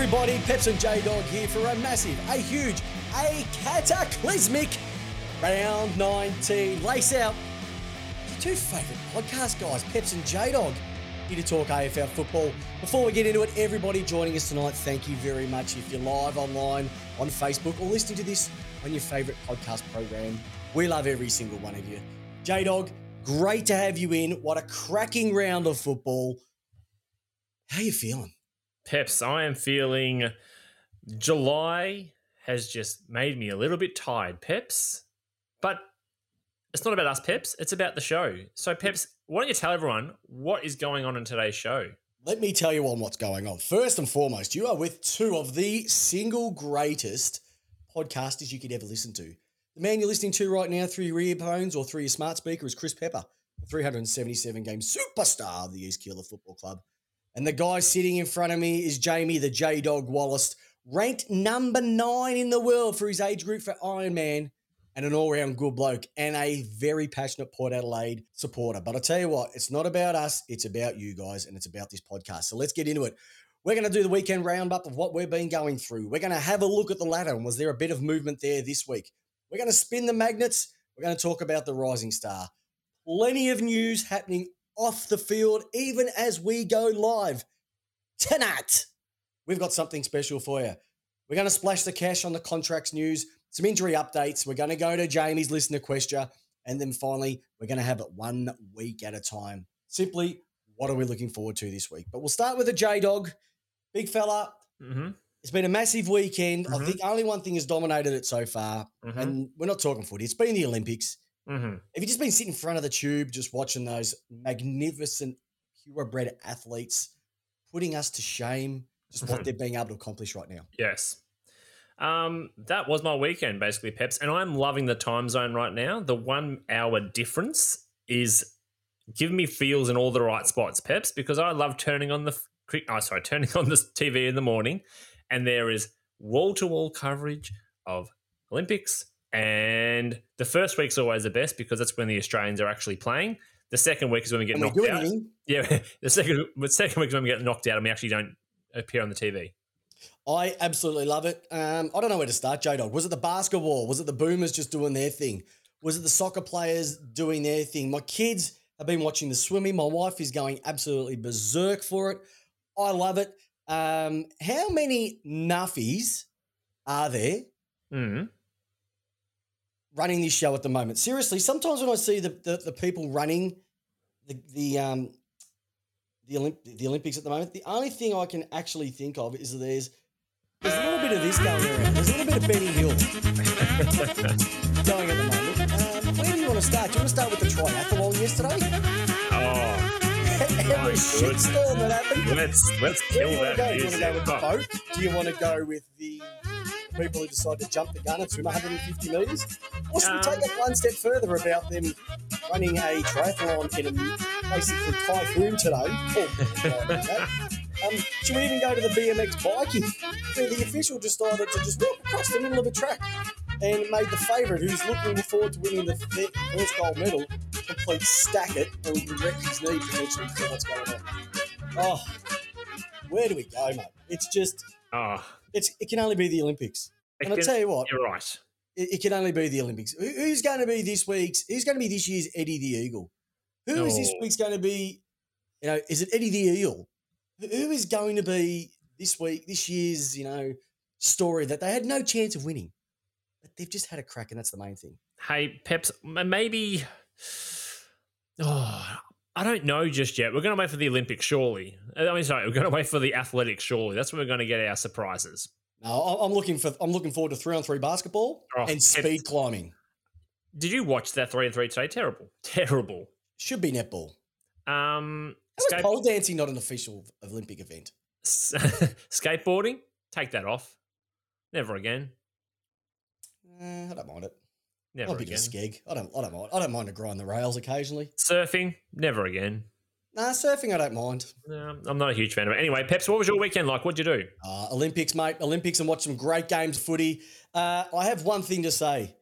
everybody. Peps and J Dog here for a massive, a huge, a cataclysmic round 19. Lace out. Your two favourite podcast guys, Peps and J Dog, here to talk AFL football. Before we get into it, everybody joining us tonight, thank you very much. If you're live online on Facebook or listening to this on your favourite podcast program, we love every single one of you. J Dog, great to have you in. What a cracking round of football. How are you feeling? Peps, I am feeling July has just made me a little bit tired, Peps. But it's not about us, Peps. It's about the show. So, Peps, why don't you tell everyone what is going on in today's show? Let me tell you on what's going on. First and foremost, you are with two of the single greatest podcasters you could ever listen to. The man you're listening to right now through your earphones or through your smart speaker is Chris Pepper, the 377 game superstar of the East Keilor Football Club. And the guy sitting in front of me is Jamie the J Dog Wallis, ranked number nine in the world for his age group for Ironman, and an all round good bloke, and a very passionate Port Adelaide supporter. But I tell you what, it's not about us, it's about you guys, and it's about this podcast. So let's get into it. We're going to do the weekend roundup of what we've been going through. We're going to have a look at the ladder, and was there a bit of movement there this week? We're going to spin the magnets. We're going to talk about the rising star. Plenty of news happening off the field, even as we go live tonight. We've got something special for you. We're going to splash the cash on the contracts news, some injury updates. We're going to go to Jamie's listener question. And then finally, we're going to have it one week at a time. Simply, what are we looking forward to this week? But we'll start with a J Dog. Big fella. Mm-hmm. It's been a massive weekend. I Mhm. think only one thing has dominated it so far. Mhm. And we're not talking footy. It's been the Olympics. Mm-hmm. Have you just been sitting in front of the tube, just watching those magnificent, purebred athletes putting us to shame, just what Mhm. they're being able to accomplish right now? Yes. Um, that was my weekend, basically, Peps. And I'm loving the time zone right now. The one hour difference is giving me feels in all the right spots, Peps, because I love turning on the oh, sorry, turning on the TV in the morning, and there is wall to wall coverage of Olympics. And the first week's always the best because that's when the Australians are actually playing. The second week is when we get And knocked out. anything. Yeah, the second the second week is when we get knocked out and we actually don't appear on the TV. I absolutely love it. Um, I don't know where to start, J Dog. Was it the basketball? Was it the Boomers just doing their thing? Was it the soccer players doing their thing? My kids have been watching the swimming. My wife is going absolutely berserk for it. I love it. Um, how many nuffies are there Mm. Running this show at the moment. Seriously, sometimes when I see the the, the people running the the um the, Olymp- the Olympics at the moment, the only thing I can actually think of is that there's there's a little bit of this going around. There's a little bit of Benny Hill going at the moment. Um, where do you want to start? Do you want to start with the triathlon yesterday? Oh, My the shitstorm that happened. let's let's kill do you want that? Do you want to go with the boat? Do you want to go with the people who decide to jump the gun and swim 150 metres? Or should we take it one step further about them running a triathlon in a basically typhoon today? Oh. Um, should we even go to the BMX biking, where the official decided to just walk across the middle of the track and made the favourite, who's looking forward to winning the first gold medal, complete stack it and wreck his knee potentially for what's going on. Oh, where do we go, mate? It's just, Oh, it's it can only be the Olympics. it And I'll tell you what, you're right. it, it can only be the Olympics. Who- Who's going to be this week's? Who's going to be this year's Eddie the Eagle? Who is this week's going to be? You know, is it Eddie the Eel? Who- Who is going to be this week? This year's you know story that they had no chance of winning, but they've just had a crack, and that's the main thing. Hey, Peps, maybe. Oh, I don't know just yet. We're going to wait for the Olympics, surely. I mean, sorry, we're going to wait for the athletics, surely. That's when we're going to get our surprises. No, I'm looking for. I'm looking forward to three on three basketball Oh, and speed climbing. Did you watch that three and three today? Terrible, terrible. Should be netball. Um, How is skate- pole dancing not an official Olympic event? skateboarding, take that off. Never again. Eh, I don't mind it. Never I'll a bit of again. a skeg. I don't. I don't mind. I don't mind to grind the rails occasionally. Surfing, never again. Nah, surfing I don't mind. No, I'm not a huge fan of it. Anyway, Peps, what was your weekend like? What'd you do? Uh, Olympics, mate. Olympics, and watch some great games of footy. Uh, I have one thing to say.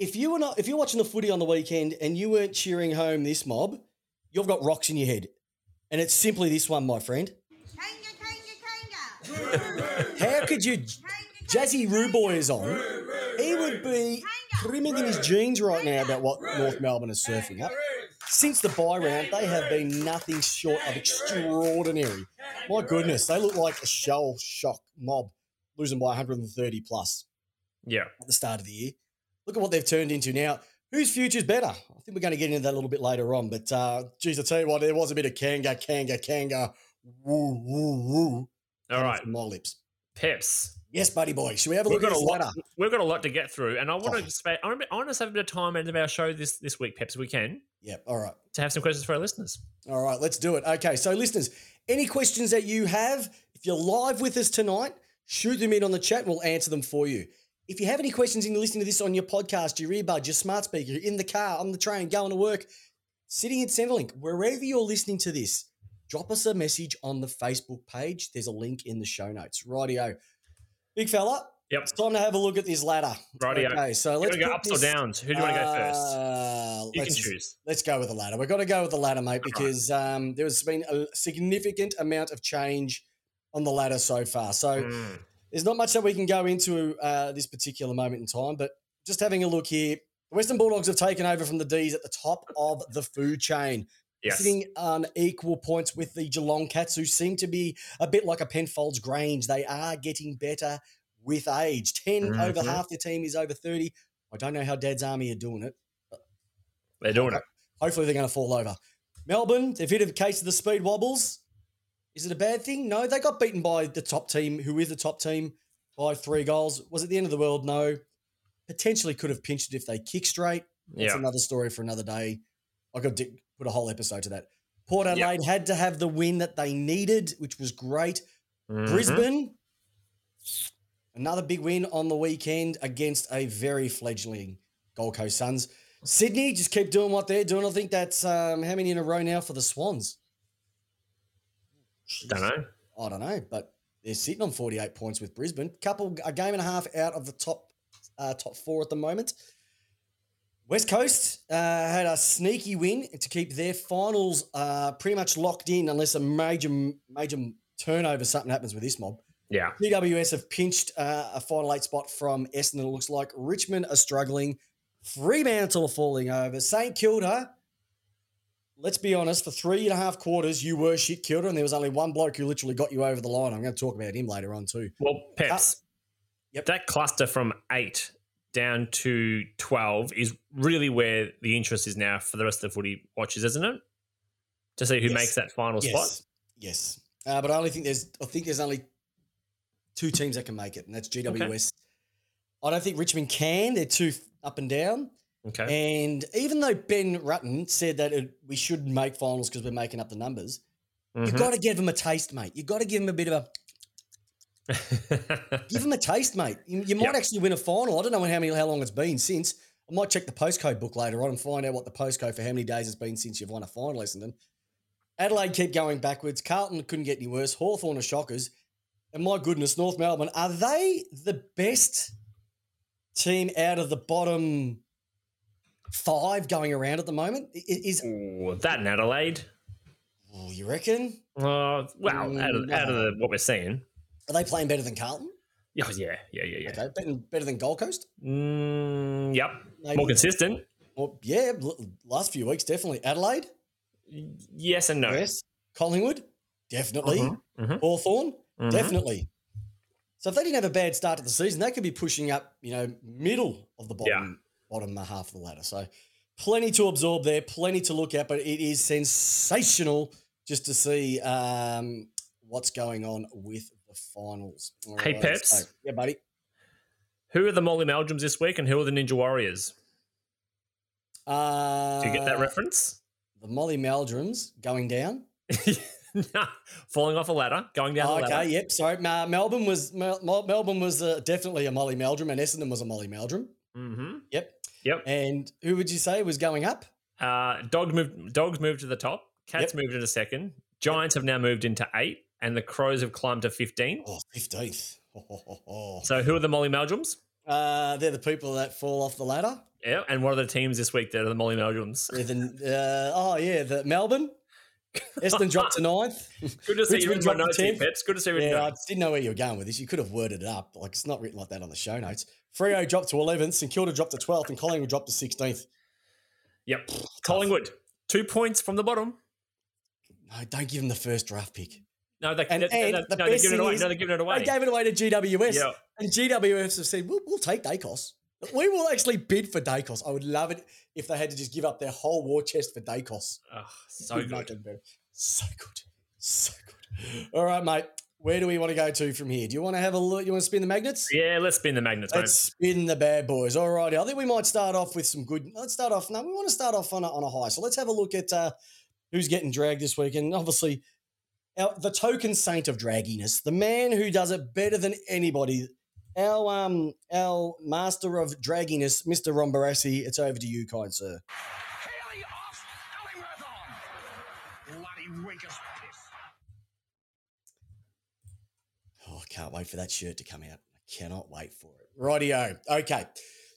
If you were not, if you're watching the footy on the weekend and you weren't cheering home this mob, you've got rocks in your head, and it's simply this one, my friend. Kanga, kanga, kanga. How could you? Jazzy Ruboy is on. He would be brimming in his jeans right now about what North Melbourne is surfing up. Since the bye round, they have been nothing short of extraordinary. My goodness, they look like a shell shock mob, losing by 130 plus Yeah. at the start of the year. Look at what they've turned into now. Whose future's better? I think we're going to get into that a little bit later on. But uh, geez, I tell you what, there was a bit of kanga, kanga, kanga, woo, woo, woo. All right. from my lips. Peps. Yes, buddy boy. Should we have a We've look got at a lot. ladder? We've got a lot to get through, and I want to. Spa- I want I want to have a bit of time at our show this this week, Peps. if We can Yeah. All right. to have some questions for our listeners. All right. Let's do it. Okay. So, listeners, any questions that you have, if you're live with us tonight, shoot them in on the chat. We'll answer them for you. If you have any questions and you're listening to this on your podcast, your earbud, your smart speaker, in the car, on the train, going to work, sitting at Centrelink, wherever you're listening to this, drop us a message on the Facebook page. There's a link in the show notes. Rightio. Big fella, Yep. it's time to have a look at this ladder. Rightio. Okay, so let's go ups or this- downs? Who do you want to go first? Uh, You can let's- choose. Let's go with the ladder. We've got to go with the ladder, mate, because um, there's been a significant amount of change on the ladder so far. So Mm. there's not much that we can go into uh, this particular moment in time, but just having a look here, the Western Bulldogs have taken over from the D's at the top of the food chain, Yes. sitting on equal points with the Geelong Cats, who seem to be a bit like a Penfolds Grange. They are getting better with age. 10 over Mhm. half the team is over 30. I don't know how Dad's Army are doing it. They're doing it. Hopefully, they're going to fall over. Melbourne, they've hit a case of the speed wobbles. Is it a bad thing? No, they got beaten by the top team, who is the top team, by three goals. Was it the end of the world? No. Potentially could have pinched it if they kick straight. That's Yeah. another story for another day. I could put a whole episode to that. Port Yep. Adelaide had to have the win that they needed, which was great. Mhm. Brisbane, another big win on the weekend against a very fledgling Gold Coast Suns. Sydney just keep doing what they're doing. I think that's um, how many in a row now for the Swans? Don't know. I don't know, but they're sitting on 48 points with Brisbane. Couple a game and a half out of the top uh, top four at the moment. West Coast uh, had a sneaky win to keep their finals uh, pretty much locked in, unless a major major turnover something happens with this mob. Yeah. GWS have pinched uh, a final eight spot from Essendon. It looks like Richmond are struggling. Fremantle are falling over. St Kilda, let's be honest, for three and a half quarters, you were shit Kilda, and there was only one bloke who literally got you over the line. I'm going to talk about him later on too. Well, Peps. Yep. That cluster from eight down to twelve is really where the interest is now for the rest of the footy watchers, isn't it? To see who Yes. makes that final spot. Yes, yes. Uh, but I only think there's, I think there's only two teams that can make it, and that's GWS. I don't think Richmond can. They're too up and down. Okay. And even though Ben Rutten said that it, we should make finals because we're making up the numbers, you've Mhm. got to give them a taste, mate. You've got to give them a bit of a give them a taste, mate. You, you might Yep. actually win a final. I don't know how many how long it's been since. I might check the postcode book later on and find out what the postcode for how many days it's been since you've won a final, Essendon. Adelaide keep going backwards. Carlton couldn't get any worse. Hawthorn are shockers. And my goodness, North Melbourne, are they the best team out of the bottom five going around at the moment? Is, Ooh, that in Adelaide. oh, you reckon? Uh, well, out of, Mm, out of the, what we're seeing. Are they playing better than Carlton? Yeah, yeah, yeah, yeah, yeah. Okay, better, better than Gold Coast? Mm, yep. Maybe. More consistent. Well, yeah, last few weeks definitely. Adelaide, Yes and no. yes. Collingwood, definitely. Mhm, mhm, Hawthorn, mhm. definitely. So if they didn't have a bad start to the season, they could be pushing up, you know, middle of the bottom bottom half of the ladder. So plenty to absorb there, plenty to look at, but it is sensational just to see um, what's going on with the finals. All Hey, right, Peps. so- yeah, buddy. Who are the Molly Meldrums this week and who are the Ninja Warriors? Uh, Do you get that reference? The Molly Meldrums going down. Nah, Falling off a ladder, going down Oh, okay, ladder. yep. Sorry, Melbourne was Mel- Mel- Melbourne was uh, definitely a Molly Meldrum, and Essendon was a Molly Meldrum. Mm-hmm. Yep. Yep. And who would you say was going up? Uh, dogs moved. Dogs moved to the top. Cats moved into second. Giants have now moved into eight, and the Crows have climbed to fifteen. Oh, 15th. So who are the Molly Meldrums? Uh, they're the people that fall off the ladder. Yeah, and what are the teams this week that are the Molly Meldrums? The, uh, oh, yeah, the Melbourne. Essendon dropped to ninth. Good to see you Richmond my notes here, 10th. Peps. Good to see you Yeah, I didn't know where you were going with this. You could have worded it up. Like it's not written like that on the show notes. Freo dropped to 11th, St Kilda dropped to 12th, and Collingwood dropped to 16th. Yep. Collingwood, two points from the bottom. No, don't give them the first draft pick. No, they, And- they, they, and no, the they're giving it away. is No, they're giving it away. They gave it away to GWS. And GWS have said, we'll, we'll take Daicos. We will actually bid for Daicos. I would love it if they had to just give up their whole war chest for Daicos. Oh, so Good. So good. So good. All right, mate. Where do we want to go to from here? Do you want to have a look? You want to spin the magnets? Yeah, let's spin the magnets. Let's spin the bad boys. All righty. I think we might start off with some good. Let's start off. No, we want to start off on a, on a high. So let's have a look at uh, who's getting dragged this week. And obviously, our, the token saint of dragginess, the man who does it better than anybody, our um our master of dragginess, Mr. Ron Barassi. It's over to you, kind sir. Haley off, Ellingworth on. Bloody weakest piss. Oh, I can't wait for that shirt to come out. I cannot wait for it. Rightio. Okay.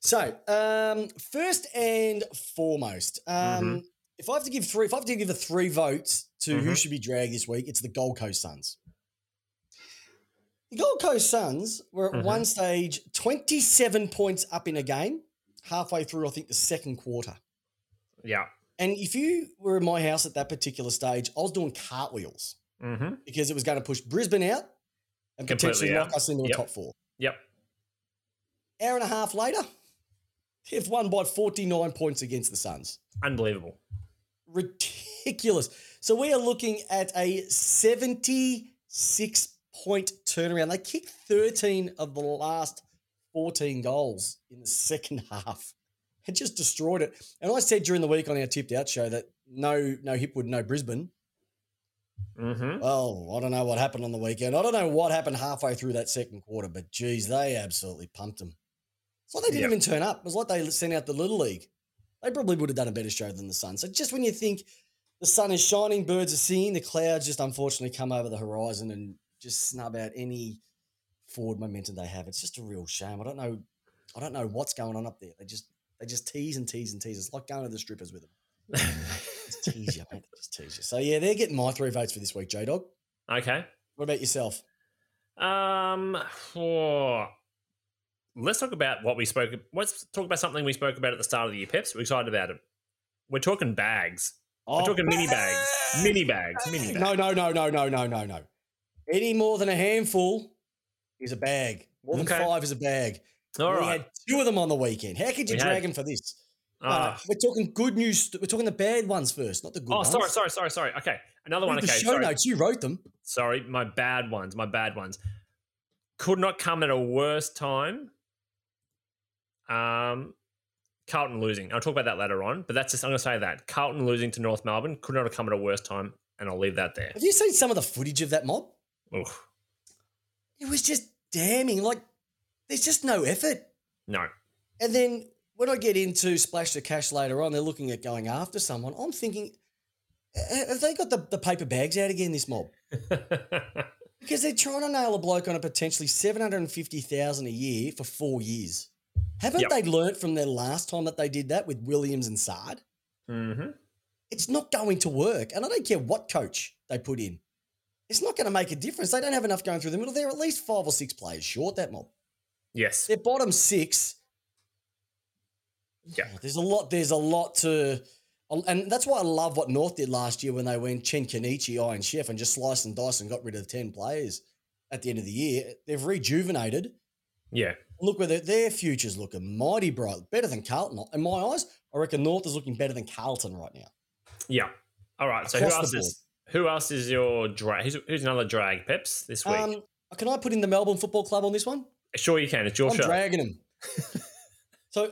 So, um, first and foremost, um, if I have to give three, if I have to give the three votes to who Mhm. should be dragged this week, it's the Gold Coast Suns. The Gold Coast Suns were at Mhm. one stage 27 points up in a game, halfway through, I think, the second quarter. Yeah. And if you were in my house at that particular stage, I was doing cartwheels Mm-hmm. because it was going to push Brisbane out and Completely potentially out. lock us into a top four. Yep. Hour and a half later, they've won by 49 points against the Suns. Unbelievable. Ridiculous. So we are looking at a 76 point turnaround. They kicked 13 of the last 14 goals in the second half. It just destroyed it. And I said during the week on our tipped out show that no, no Hipwood, no Brisbane. Mm-hmm. Well, I don't know what happened on the weekend. I don't know what happened halfway through that second quarter, but geez, they absolutely pumped them. It's like they didn't Yep. even turn up. It was like they sent out the Little League. They probably would have done a better show than the Sun. So just when you think the sun is shining, birds are singing, the clouds just unfortunately come over the horizon and just snub out any forward momentum they have. It's just a real shame. I don't know. I don't know what's going on up there. They just they just tease and tease and tease. It's like going to the strippers with them. Just tease you, mate. They Just tease you. So yeah, they're getting my three votes for this week, J Dog. okay. What about yourself? Um. oh, let's talk about what we spoke. Let's talk about something we spoke about at the start of the year. Peps, we're excited about it. We're talking bags. We're Oh, talking mini bags. Mini bags. Mini bags. No, no, no, no, no, no, no, no. Any more than a handful is a bag. More than Okay. five is a bag. All we right. had two of them on the weekend. How could you We drag had. them for this? No, no, we're talking good news. We're talking the bad ones first, not the good oh, ones. sorry, sorry, sorry, sorry. Okay, another one. Read the Okay, show sorry. notes. You wrote them. Sorry, my bad ones. My bad ones. Could not come at a worse time. Um, Carlton losing. I'll talk about that later on, but that's just I'm going to say that Carlton losing to North Melbourne could not have come at a worse time, and I'll leave that there. Have you seen some of the footage of that mob? Oof. It was just damning. Like, there's just no effort. No. And then when I get into Splash the Cash later on, they're looking at going after someone. I'm thinking, have they got the, the paper bags out again, this mob? Because they're trying to nail a bloke on a potentially 750000 a year for four years. Haven't Yep. they learnt from their last time that they did that with Williams and Saad? hmm It's not going to work. And I don't care what coach they put in. It's not going to make a difference. They don't have enough going through the middle. They're at least five or six players short, that mob. Yes. Their bottom six. Yeah. There's a lot. There's a lot to, and that's why I love what North did last year when they went Chen Kenichi, Iron Chef, and just sliced and diced and got rid of ten players at the end of the year. They've rejuvenated. Yeah. Look where their, future's looking mighty bright, better than Carlton. In my eyes, I reckon North is looking better than Carlton right now. Yeah. All right. So who else is who else is your drag? Who's, who's another drag, Peps, this week? Um, can I put in the Melbourne Football Club on this one? sure, you can. It's your I'm show. dragging him. so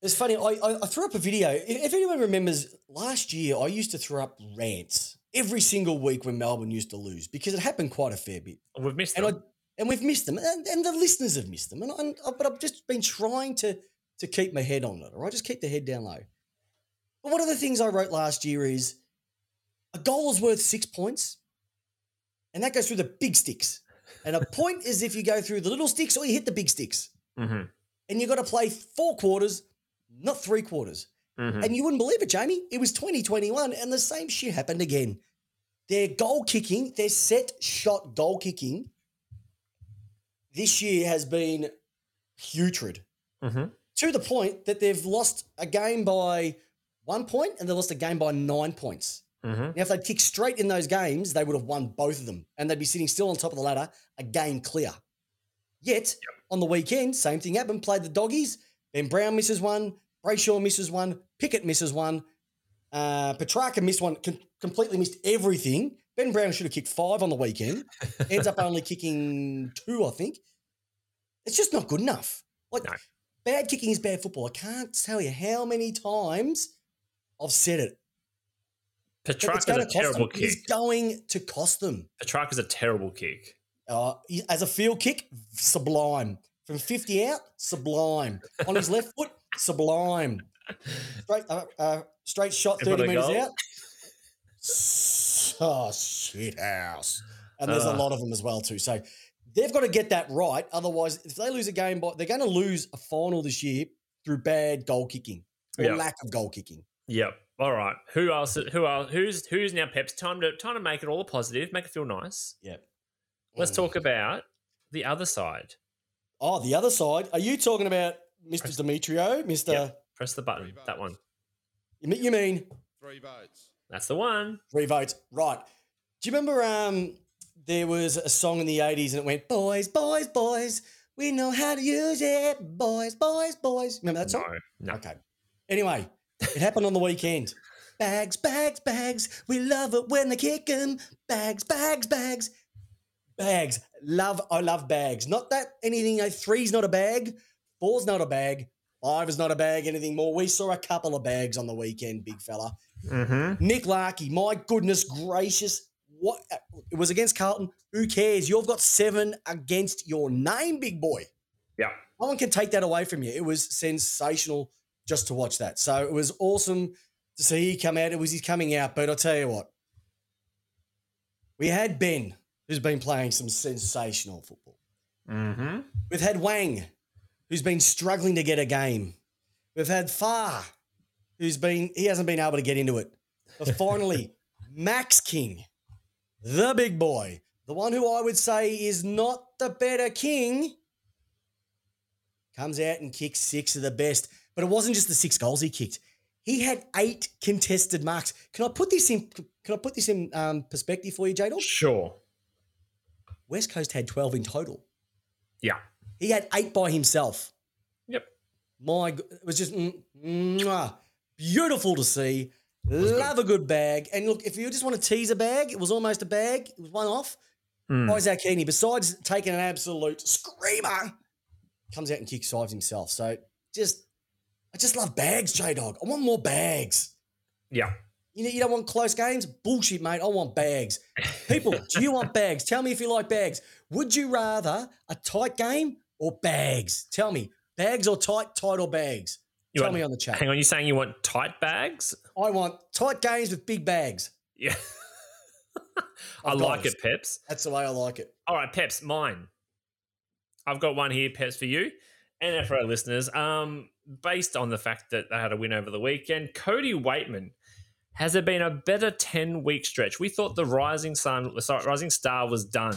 it's funny. I, I, I threw up a video. If, if anyone remembers, last year I used to throw up rants every single week when Melbourne used to lose because it happened quite a fair bit, We've missed and I them. And we've missed them, and, and the listeners have missed them, and, and but I've just been trying to to keep my head on it. or I just keep the head down low. But one of the things I wrote last year is a goal is worth six points, and that goes through the big sticks. And a point is if you go through the little sticks or you hit the big sticks hmm and you've got to play four quarters, not three quarters. hmm And you wouldn't believe it, Jamie. It was 2021, and the same shit happened again. their goal kicking, their set shot goal kicking this year has been putrid Mm-hmm. to the point that they've lost a game by one point and they lost a game by nine points. Mm-hmm. Now, if they'd kicked straight in those games, they would have won both of them and they'd be sitting still on top of the ladder, a game clear. Yet, on the weekend, same thing happened. Played the doggies. Ben Brown misses one. Brayshaw misses one. Pickett misses one. Uh, Petrarca missed one, com- completely missed everything. Ben Brown should have kicked five on the weekend. Ends up only kicking two, I think. It's just not good enough. Like, No. bad kicking is bad football. I can't tell you how many times I've said it. Petrarca's a cost them. terrible kick. It's going to cost them. Petrarca's a terrible kick. Uh, as a field kick, sublime. From 50 out, sublime. On his left foot, sublime. Straight, uh, uh, straight shot, 30 metres out. S- Oh, shit house. And there's a Ah. lot of them as well, too. So they've got to get that right. Otherwise, if they lose a game, by, they're going to lose a final this year through bad goal kicking or Yeah. lack of goal kicking. Yep. All right. Who else? Who else? Who's who's now Pep's time to time to make it all positive, make it feel nice. Yep. Let's Mm. talk about the other side. Oh, the other side. Are you talking about Mr. Press- Demetrio? Mr. Yep. Press the button. That one. You mean Three votes. That's the one. three votes? Right. Do you remember um, there was a song in the 80s and it went, Boys, boys, boys, we know how to use it. Boys, boys, boys. Remember that song? No. No. Okay. Anyway, it happened on the weekend. Bags, bags, bags. We love it when they kick 'em. Bags, bags, bags. Bags. Love, I love bags. Not that anything, uh, three's not a bag, four's not a bag, five is not a bag, anything more. We saw a couple of bags on the weekend, big fella. Mm-hmm. Nick Larkey, my goodness gracious. What it was against Carlton. Who cares? You've got seven against your name, big boy. Yeah. No one can take that away from you. It was sensational just to watch that. So it was awesome to see he come out. It was his coming out. But I'll tell you what, we had Ben, who's been playing some sensational football. Mm-hmm. We've had Wang, who's been struggling to get a game. We've had Far, who's been he hasn't been able to get into it. But finally, Max King, the big boy, the one who I would say is not the better king, comes out and kicks six of the best. But it wasn't just the six goals he kicked. He had eight contested marks. Can I put this in? Can I put this in um, perspective for you, J Dog? Sure. West Coast had twelve in total. Yeah. He had eight by himself. Yep. My, it was just mm, mwah, beautiful to see. Love a good bag. And look, if you just want to tease a bag, it was almost a bag. It was one off. Mm. Isaac Heaney, besides taking an absolute screamer, comes out and kicks sides himself. So just, I just love bags, J Dog. I want more bags. Yeah. You know, you don't want close games? Bullshit, mate. I want bags. People, do you want bags? Tell me if you like bags. Would you rather a tight game or bags? Tell me, bags or tight, tight or bags? You Tell want- me on the chat. Hang on. You saying you want tight bags? I want tight games with big bags. Yeah. I like it, Peps. That's the way I like it. All right, Peps, mine. I've got one here, Peps, for you and for our listeners. Um, based on the fact that they had a win over the weekend, Cody Weightman has it been a better ten week stretch? We thought the Rising Sun, sorry, Rising Star was done,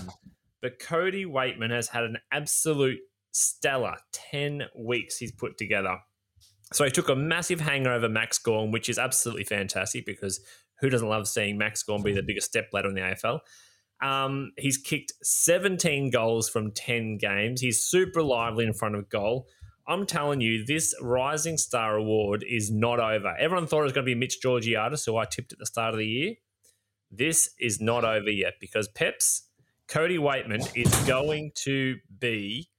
but Cody Weightman has had an absolute stellar ten weeks he's put together. So he took a massive hanger over Max Gawn, which is absolutely fantastic because who doesn't love seeing Max Gawn be the biggest step ladder in the AFL? Um, he's kicked 17 goals from 10 games. He's super lively in front of goal. I'm telling you, this Rising Star Award is not over. Everyone thought it was going to be Mitch Georgiadis, who I tipped at the start of the year. This is not over yet because Peps, Cody Weightman is going to be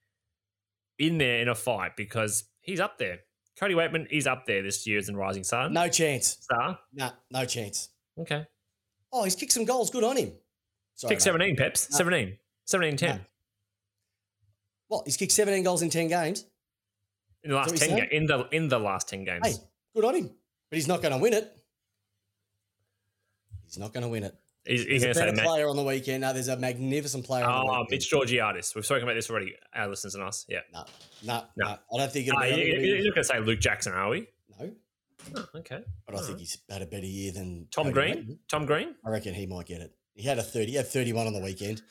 in there in a fight because he's up there. Cody Weightman is up there this year as in Rising Sun. No chance. Star. Nah, no chance. Okay. Oh, he's kicked some goals. Good on him. Sorry, Kick mate. 17, Peps. No. 17. 17 10. No. What? He's kicked 17 goals in 10 games. In the last 10 what ga- in the in the last 10 games. Hey, good on him. But he's not going to win it. He's not going to win it. He's, he's going a to say player on the weekend. No, there's a magnificent player on the Oh. Mitch Georgiadis. We've spoken about this already, our listeners and us. Yeah. No, no, No. no. I don't think it'll Uh, be. you, it'll be- you're not going to say Luke Jackson, are we? no, Oh, okay. but I think Alright. he's had a better year than Tom Cody Green. Tom Green. I reckon he might get it. He had a thirty. He had thirty-one on the weekend.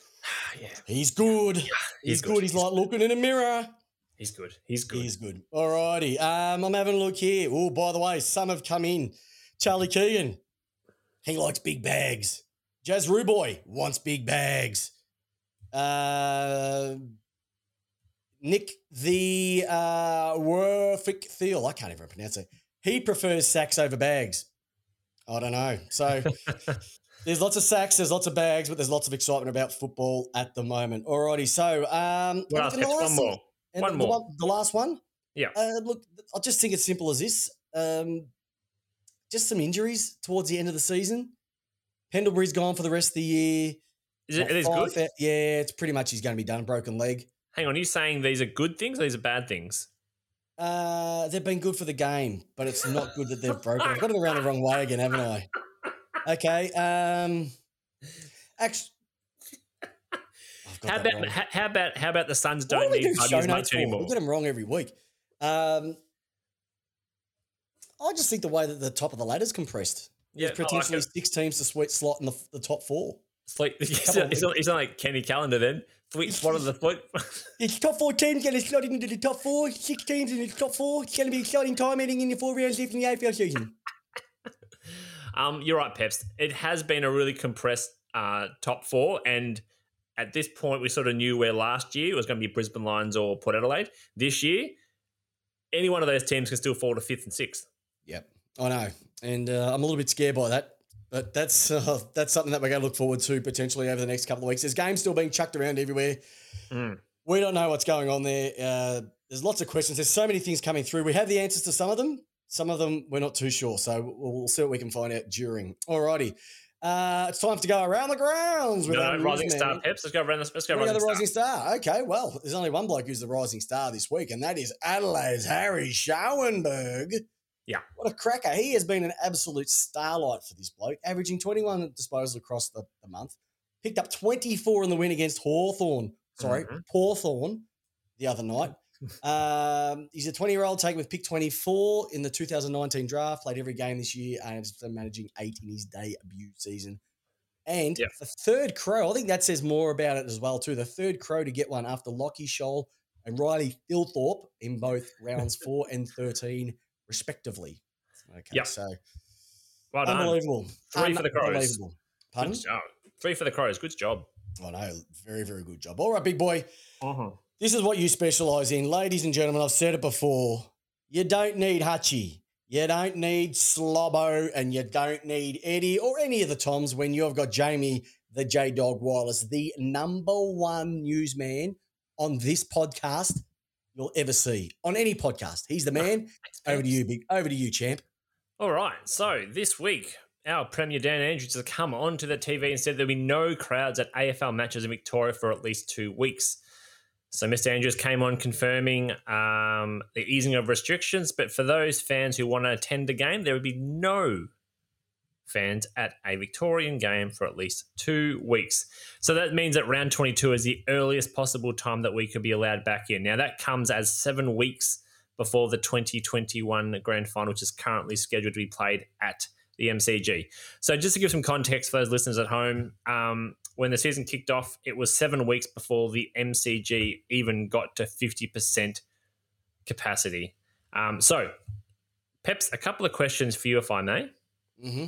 yeah, He's good. He's, he's good. good. He's like looking in a mirror. he's good. He's good. He's good. Alrighty. Um, I'm having a look here. Oh, by the way, some have come in. Charlie Keegan. He likes big bags. Jazz Ruboy wants big bags. Uh, Nick the uh, Werfick Thiel. I can't even pronounce it. He prefers sacks over bags. I don't know. So there's lots of sacks, there's lots of bags, but there's lots of excitement about football at the moment. Alrighty. So um, else? and the Peps? One last- more. One more. The, one, the last one. Yeah. Uh, look, I just think it's simple as this. Um, just some injuries towards the end of the season. Pendlebury's gone for the rest of the year. Is it, it is good. Yeah, it's pretty much he's going to be done. Broken leg. Hang on, are you saying these are good things or these are bad things? Uh, they've been good for the game, but it's not good that they've broken. I've got it around the wrong way again, haven't I? Okay. Um, actually, How about how, how about how about the Suns don't do need do show Buggies notes much for? anymore? We get them wrong every week. Um, I just think the way that the top of the ladder's compressed. Yeah, There's I like potentially six teams to sweet slot in the, the top four. It's like it's, not, it's, not, it's not like Kenny Calendar then. Sweet spot of the foot. It's top four teams going to slot into the top four. Six teams in the top four. It's going to be exciting time heading in the four rounds left in the AFL season. um, you're right, Peps. It has been a really compressed uh, top four, and at this point, we sort of knew where last year it was going to be Brisbane Lions or Port Adelaide. This year, any one of those teams can still fall to fifth and sixth. Yep, I know, and uh, I'm a little bit scared by that. But that's uh, that's something that we're going to look forward to potentially over the next couple of weeks. There's games still being chucked around everywhere. Mm. We don't know what's going on there. Uh, there's lots of questions. There's so many things coming through. We have the answers to some of them. Some of them we're not too sure. So we'll, we'll see what we can find out during. Alrighty. Uh, it's time to go around the grounds with No, Rising. Star, Peps. Let's go around. This, let's go Rising the Star. rising star. Okay, well, there's only one bloke who's the rising star this week, and that is Adelaide's Harry Schoenberg. Yeah. What a cracker. He has been an absolute starlight for this bloke, averaging 21 disposals across the, the month. Picked up 24 in the win against Hawthorn. Sorry, Mhm. Hawthorn the other night. um, he's a 20 year old taken with pick 24 in the 2019 draft, played every game this year, and managing eight in his debut season. And Yeah. the third crow, I think that says more about it as well, too. The third crow to get one after Lachie Sholl and Riley Thilthorpe in both rounds four and 13, respectively. Okay, Yep. so Well done. unbelievable. Three for the Crows. Unbelievable. Pardon? Good job. Three for the Crows. Good job. I know. Very, very good job. All right, big boy. Uh-huh. This is what you specialize in. Ladies and gentlemen, I've said it before. You don't need Hutchie. You don't need Slobbo and you don't need Eddie or any of the Toms when you've got Jamie, the J Dog Wireless, the number one newsman on this podcast you'll ever see. On any podcast. He's the man. Over to you, big. Over to you, champ. All right. So this week, our Premier Dan Andrews has come onto the TV and said there'll be no crowds at AFL matches in Victoria for at least two weeks. So Mr. Andrews came on confirming um, the easing of restrictions, but for those fans who want to attend a game, there would be no fans at a Victorian game for at least two weeks. So that means that round 22 is the earliest possible time that we could be allowed back in. Now that comes as seven weeks before the 2021 grand final, which is currently scheduled to be played at the MCG. So, just to give some context for those listeners at home, um, when the season kicked off, it was seven weeks before the MCG even got to 50% capacity. Um, so, Peps, a couple of questions for you, if I may. Mm-hmm.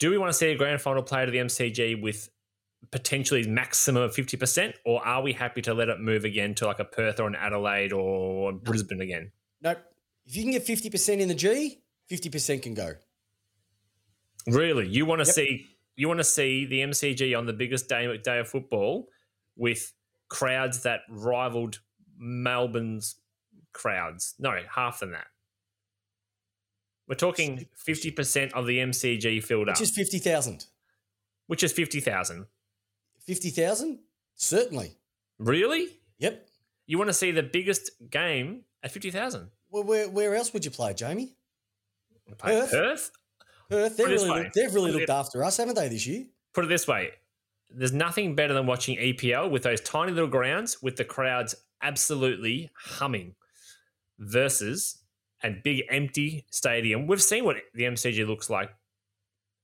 Do we want to see a grand final played at the MCG with potentially maximum of 50%, or are we happy to let it move again to like a Perth or an Adelaide or Brisbane again? Nope. If you can get 50% in the G, 50% can go. Really, you want to Yep. see you want to see the MCG on the biggest day day of football with crowds that rivaled Melbourne's crowds? No, half than that. We're talking fifty percent of the MCG filled up, Which is 50,000. which is fifty thousand. 50,000? Certainly. Really, Yep. you want to see the biggest game at fifty thousand? Well, where, where else would you play, Jamie? Perth. Perth? Perth. Perth, they've Put it this really, looked, they've really looked after us, haven't they, this year? put it this way there's nothing better than watching EPL with those tiny little grounds with the crowds absolutely humming versus and big empty stadium. We've seen what the MCG looks like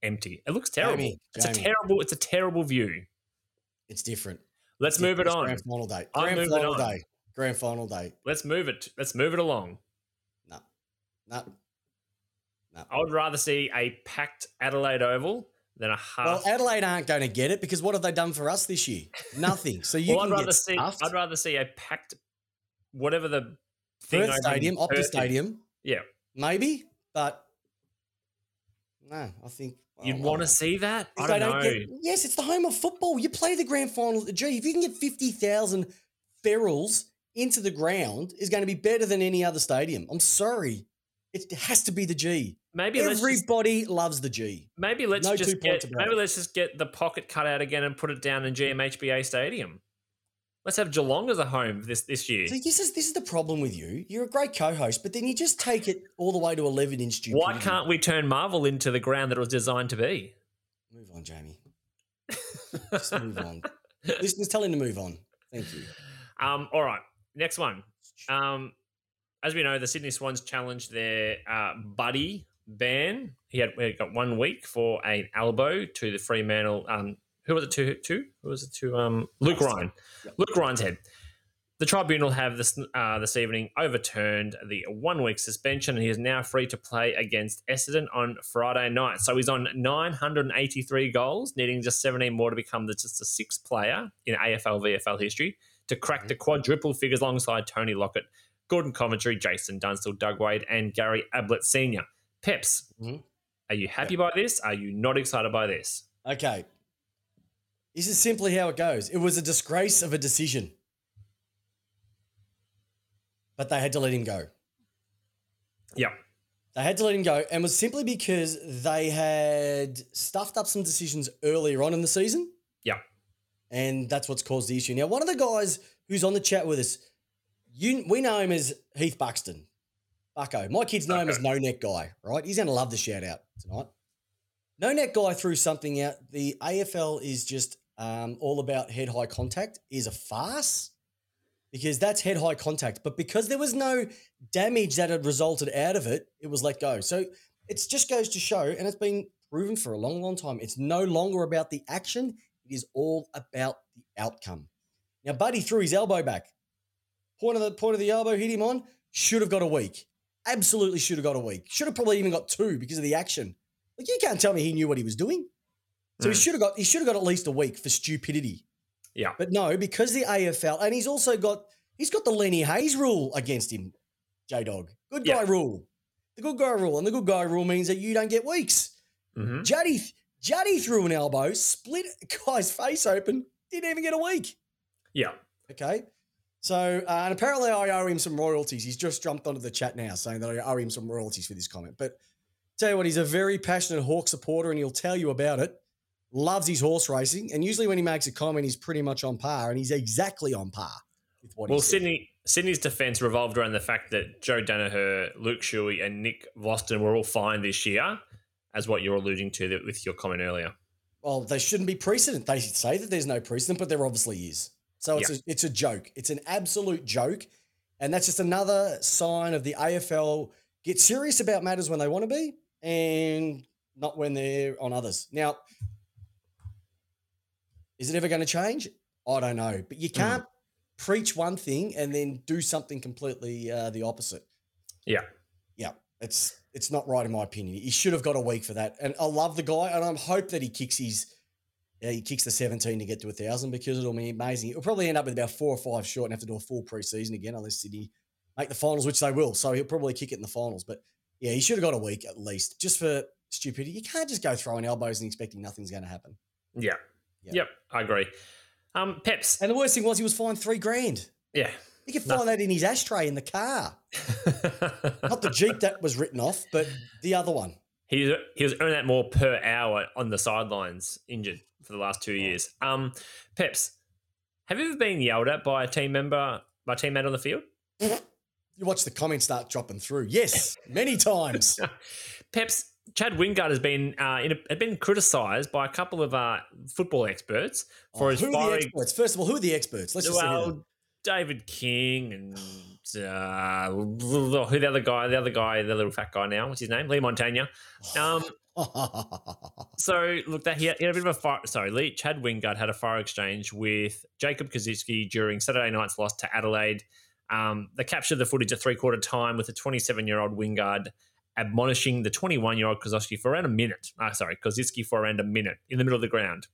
empty. It looks terrible. Jamie, it's a terrible. It's a terrible view. It's different. Let's It's move it different. on. Grand final day. I'm Grand final on. day. Grand final day. Let's move it. Let's move it along. No. No. No. I would rather see a packed Adelaide Oval than a half. Well. Adelaide aren't going to get it because what have they done for us this year? Nothing. So you well, I'd rather get see. stuffed. I'd rather see a packed, whatever the thing Perth Stadium, Optus Stadium, Yeah, maybe, but no, I think you'd want to see that. I they don't know. get- yes, it's the home of football. You play the grand final. Gee, if you can get 50,000 ferals into the ground, is going to be better than any other stadium. I'm sorry. It has to be the G. maybe let's just, Everybody loves the G. maybe let's no just get maybe let's just get the pocket cut out again and put it down in GMHBA Stadium. Let's have Geelong as a home this this year. So this is this is the problem with you. You're a great co-host, but then you just take it all the way to 11 inch stupidity. Why can't we turn Marvel into the ground that it was designed to be? Move on, Jamie. Just move on. Listeners, tell him to move on. Thank you. Um, all right, next one. Um, as we know, the Sydney Swans challenged their uh, buddy ban. He had he got one week for an elbow to the Fremantle. Um, who was it to? To who was it to? Um, Luke Ryan. Luke Ryan's head. The tribunal have this uh, this evening overturned the one week suspension, and he is now free to play against Essendon on Friday night. So he's on 983 goals, needing just 17 more to become the, just the sixth player in AFL VFL history to crack the quadruple figures alongside Tony Lockett, Gordon Coventry, Jason Dunstall, Doug Wade, and Gary Ablett Senior. Peps, Mhm. are you happy by this? Are you not excited by this? Okay. This is simply how it goes. It was a disgrace of a decision. But they had to let him go. Yeah, They had to let him go, and was simply because they had stuffed up some decisions earlier on in the season, yeah, and that's what's caused the issue. Now, one of the guys who's on the chat with us, you we know him as Heath Buxton, Bucko. My kids know him as No Neck Guy, right? He's going to love the shout out tonight. No Neck Guy threw something out. The AFL is just um, all about head high contact is a farce because that's head high contact. But because there was no damage that had resulted out of it, it was let go. So it just goes to show, and it's been proven for a long, long time, it's no longer about the action, it is all about the outcome. Now, Buddy threw his elbow back. Point of the point of the elbow hit him on, should have got a week. Absolutely should have got a week. Should have probably even got two because of the action. Like you can't tell me he knew what he was doing. So he Mm. should have got he should have got at least a week for stupidity. yeah. But no, because the AFL, and he's also got he's got the Lenny Hayes rule against him, J Dog. Good guy Yeah. rule. The good guy rule. And the good guy rule means that you don't get weeks. hmm Juddy Juddy threw an elbow, split a guy's face open, didn't even get a week. Yeah. Okay. So, uh, and apparently I owe him some royalties. He's just jumped onto the chat now saying that I owe him some royalties for this comment. But tell you what, he's a very passionate Hawk supporter and he'll tell you about it. Loves his horse racing. And usually when he makes a comment, he's pretty much on par. And he's exactly on par with what Well. Sydney Sydney's defence revolved around the fact that Joe Daniher, Luke Shuey, and Nick Vlastuin were all fine this year, as what you're alluding to that- with your comment earlier. Well, there shouldn't be precedent. They say that there's no precedent, but there obviously is. So it's, a, it's a joke. It's an absolute joke. And that's just another sign of the AFL get serious about matters when they want to be and not when they're on others. Now, is it ever going to change? I don't know. But you can't preach one thing and then do something completely uh, the opposite. Yeah. Yeah, it's it's not right in my opinion. He should have got a week for that. And I love the guy, and I hope that he kicks his yeah, he kicks the 17 to get to a thousand because it'll be amazing. It'll probably end up with about four or five short and have to do a full preseason again unless Sydney make the finals, which they will. So he'll probably kick it in the finals. But yeah, he should have got a week at least, just for stupidity. You can't just go throwing elbows and expecting nothing's going to happen. Yeah. Yeah. Yep. I agree. Um, Peps. And the worst thing was he was fined three grand. Yeah. He could No. find that in his ashtray in the car. Not the Jeep that was written off, but the other one. he he was earning that more per hour on the sidelines, injured for the last two years. Um, Peps, have you ever been yelled at by a team member, by a teammate on the field? You watch the comments start dropping through. Yes, many times. Peps, Chad Wingard has been uh, in a, had been criticised by a couple of uh, football experts for Oh, his who are the experts? First of all, who are the experts? Let's just say well, David King and uh, who the other guy, the other guy, the little fat guy now, what's his name? Leigh Montagna. Um, so look, that he had, he had a bit of a fire. Sorry, Lee Chad Wingard had a fire exchange with Jacob Koschitzke during Saturday night's loss to Adelaide. Um, they captured the footage at three quarter time with a 27 year old Wingard admonishing the 21 year old Kozowski for around a minute. Uh, sorry, Koschitzke for around a minute in the middle of the ground,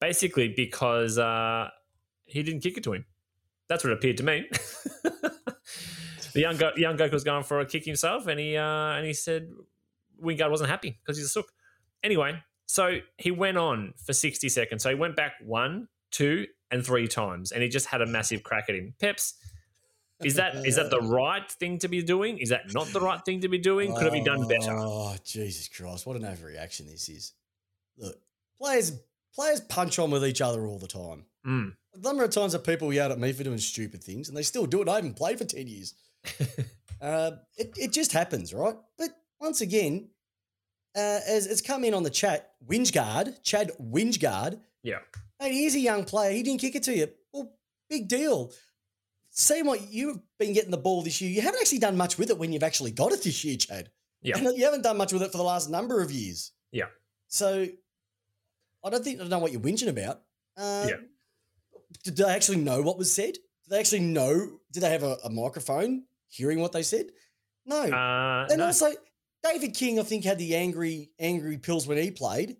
basically because uh, he didn't kick it to him. That's what it appeared to me. the young Go- young Goku was going for a kick himself, and he uh, and he said Wingard wasn't happy because he's a sook. Anyway, so he went on for 60 seconds. So he went back one, two, and three times, and he just had a massive crack at him. Peps, is that is that the right thing to be doing? Is that not the right thing to be doing? Could it be done better? Oh, Jesus Christ. What an overreaction this is. Look, players players punch on with each other all the time. Mm. The number of times that people yell at me for doing stupid things and they still do it. I haven't played for 10 years. uh, it, it just happens, right? But once again, uh, as it's come in on the chat, Wingard, Chad Wingard, Yeah. hey, he's a young player. He didn't kick it to you. Well, big deal. Seeing what you've been getting the ball this year, you haven't actually done much with it when you've actually got it this year, Chad. Yeah. And you haven't done much with it for the last number of years. Yeah. So I don't think I don't know what you're whinging about. Uh, Yeah. Did they actually know what was said? Did they actually know? Did they have a, a microphone hearing what they said? No. Uh, and no. also, David King, I think, had the angry, angry pills when he played.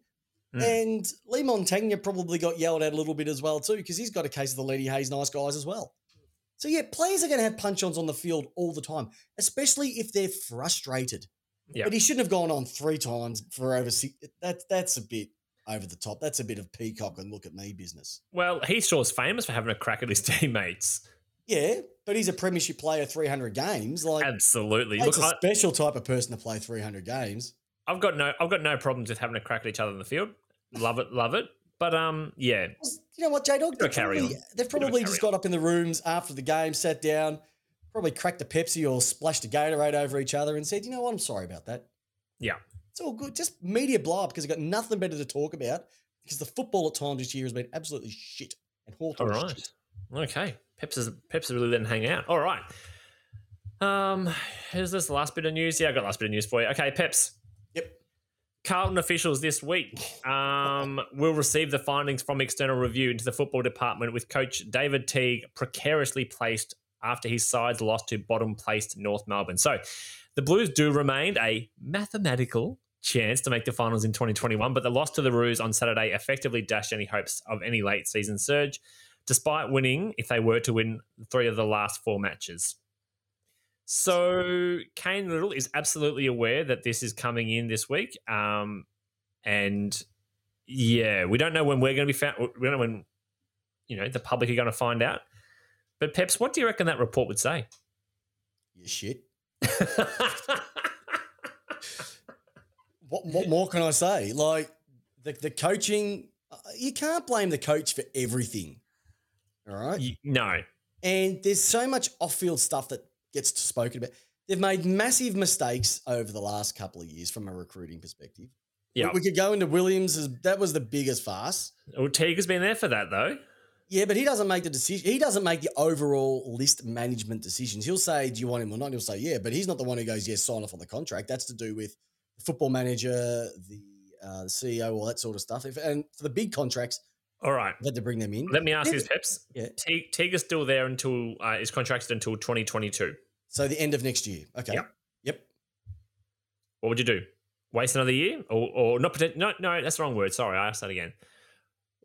Mm. And Leigh Montagna probably got yelled at a little bit as well, too, because he's got a case of the Lady Hayes nice guys as well. So, yeah, players are going to have punch ons on the field all the time, especially if they're frustrated. Yeah. But he shouldn't have gone on three times for over six. That, that's a bit over the top. That's a bit of peacock and look at me business. well, he sure's famous for having a crack at his teammates. Yeah, but he's a premiership player, 300 games. Like, Absolutely. Look, a I, special type of person to play 300 games. I've got no, I've got no problems with having a crack at each other in the field. Love it, love it. But um, yeah, You know what, J Dog? Of carry They've probably just got up in the rooms after the game, sat down, probably cracked a Pepsi or splashed a Gatorade over each other and said, you know what, I'm sorry about that. yeah. It's all good. Just media blow up because they've got nothing better to talk about because the football at times this year has been absolutely shit. And All All right. shit. Okay. Peps is Peps really didn't hang out. All right. Um, is this the last bit of news? Yeah, I got the last bit of news for you. Okay, Peps. Carlton officials this week um, will receive the findings from external review into the football department with coach David Teague precariously placed after his side's loss to bottom placed North Melbourne. So the Blues do remain a mathematical chance to make the finals in 2021, but the loss to the Roos on Saturday effectively dashed any hopes of any late season surge, despite winning if they were to win three of the last four matches. So Cain Liddle is absolutely aware that this is coming in this week, um, and yeah, we don't know when we're going to be found. We don't know when you know the public are going to find out. But Peps, what do you reckon that report would say? You shit. What, what more can I say? Like the, the coaching, uh, you can't blame the coach for everything. All right. Y- no, And there's so much off field stuff that gets spoken about. They've made massive mistakes over the last couple of years from a recruiting perspective. Yeah. We, could go into Williams, as, that was the biggest farce. Well, Teague has been there for that though. Yeah, but he doesn't make the decision. He doesn't make the overall list management decisions. He'll say, "Do you want him or not?" He'll say, "Yeah," but he's not the one who goes, "Yes, sign off on the contract." That's to do with the football manager, the, uh, the CEO, all that sort of stuff. If, and for the big contracts, All right. had to bring them in. Let me ask you this, Peps. Yeah. Teague is still there until uh, is contracted until 2022. So the end of next year. Okay. Yeah. Yep. What would you do? Waste another year, or, or not? Pretend, no, no, that's the wrong word. Sorry, I asked that again.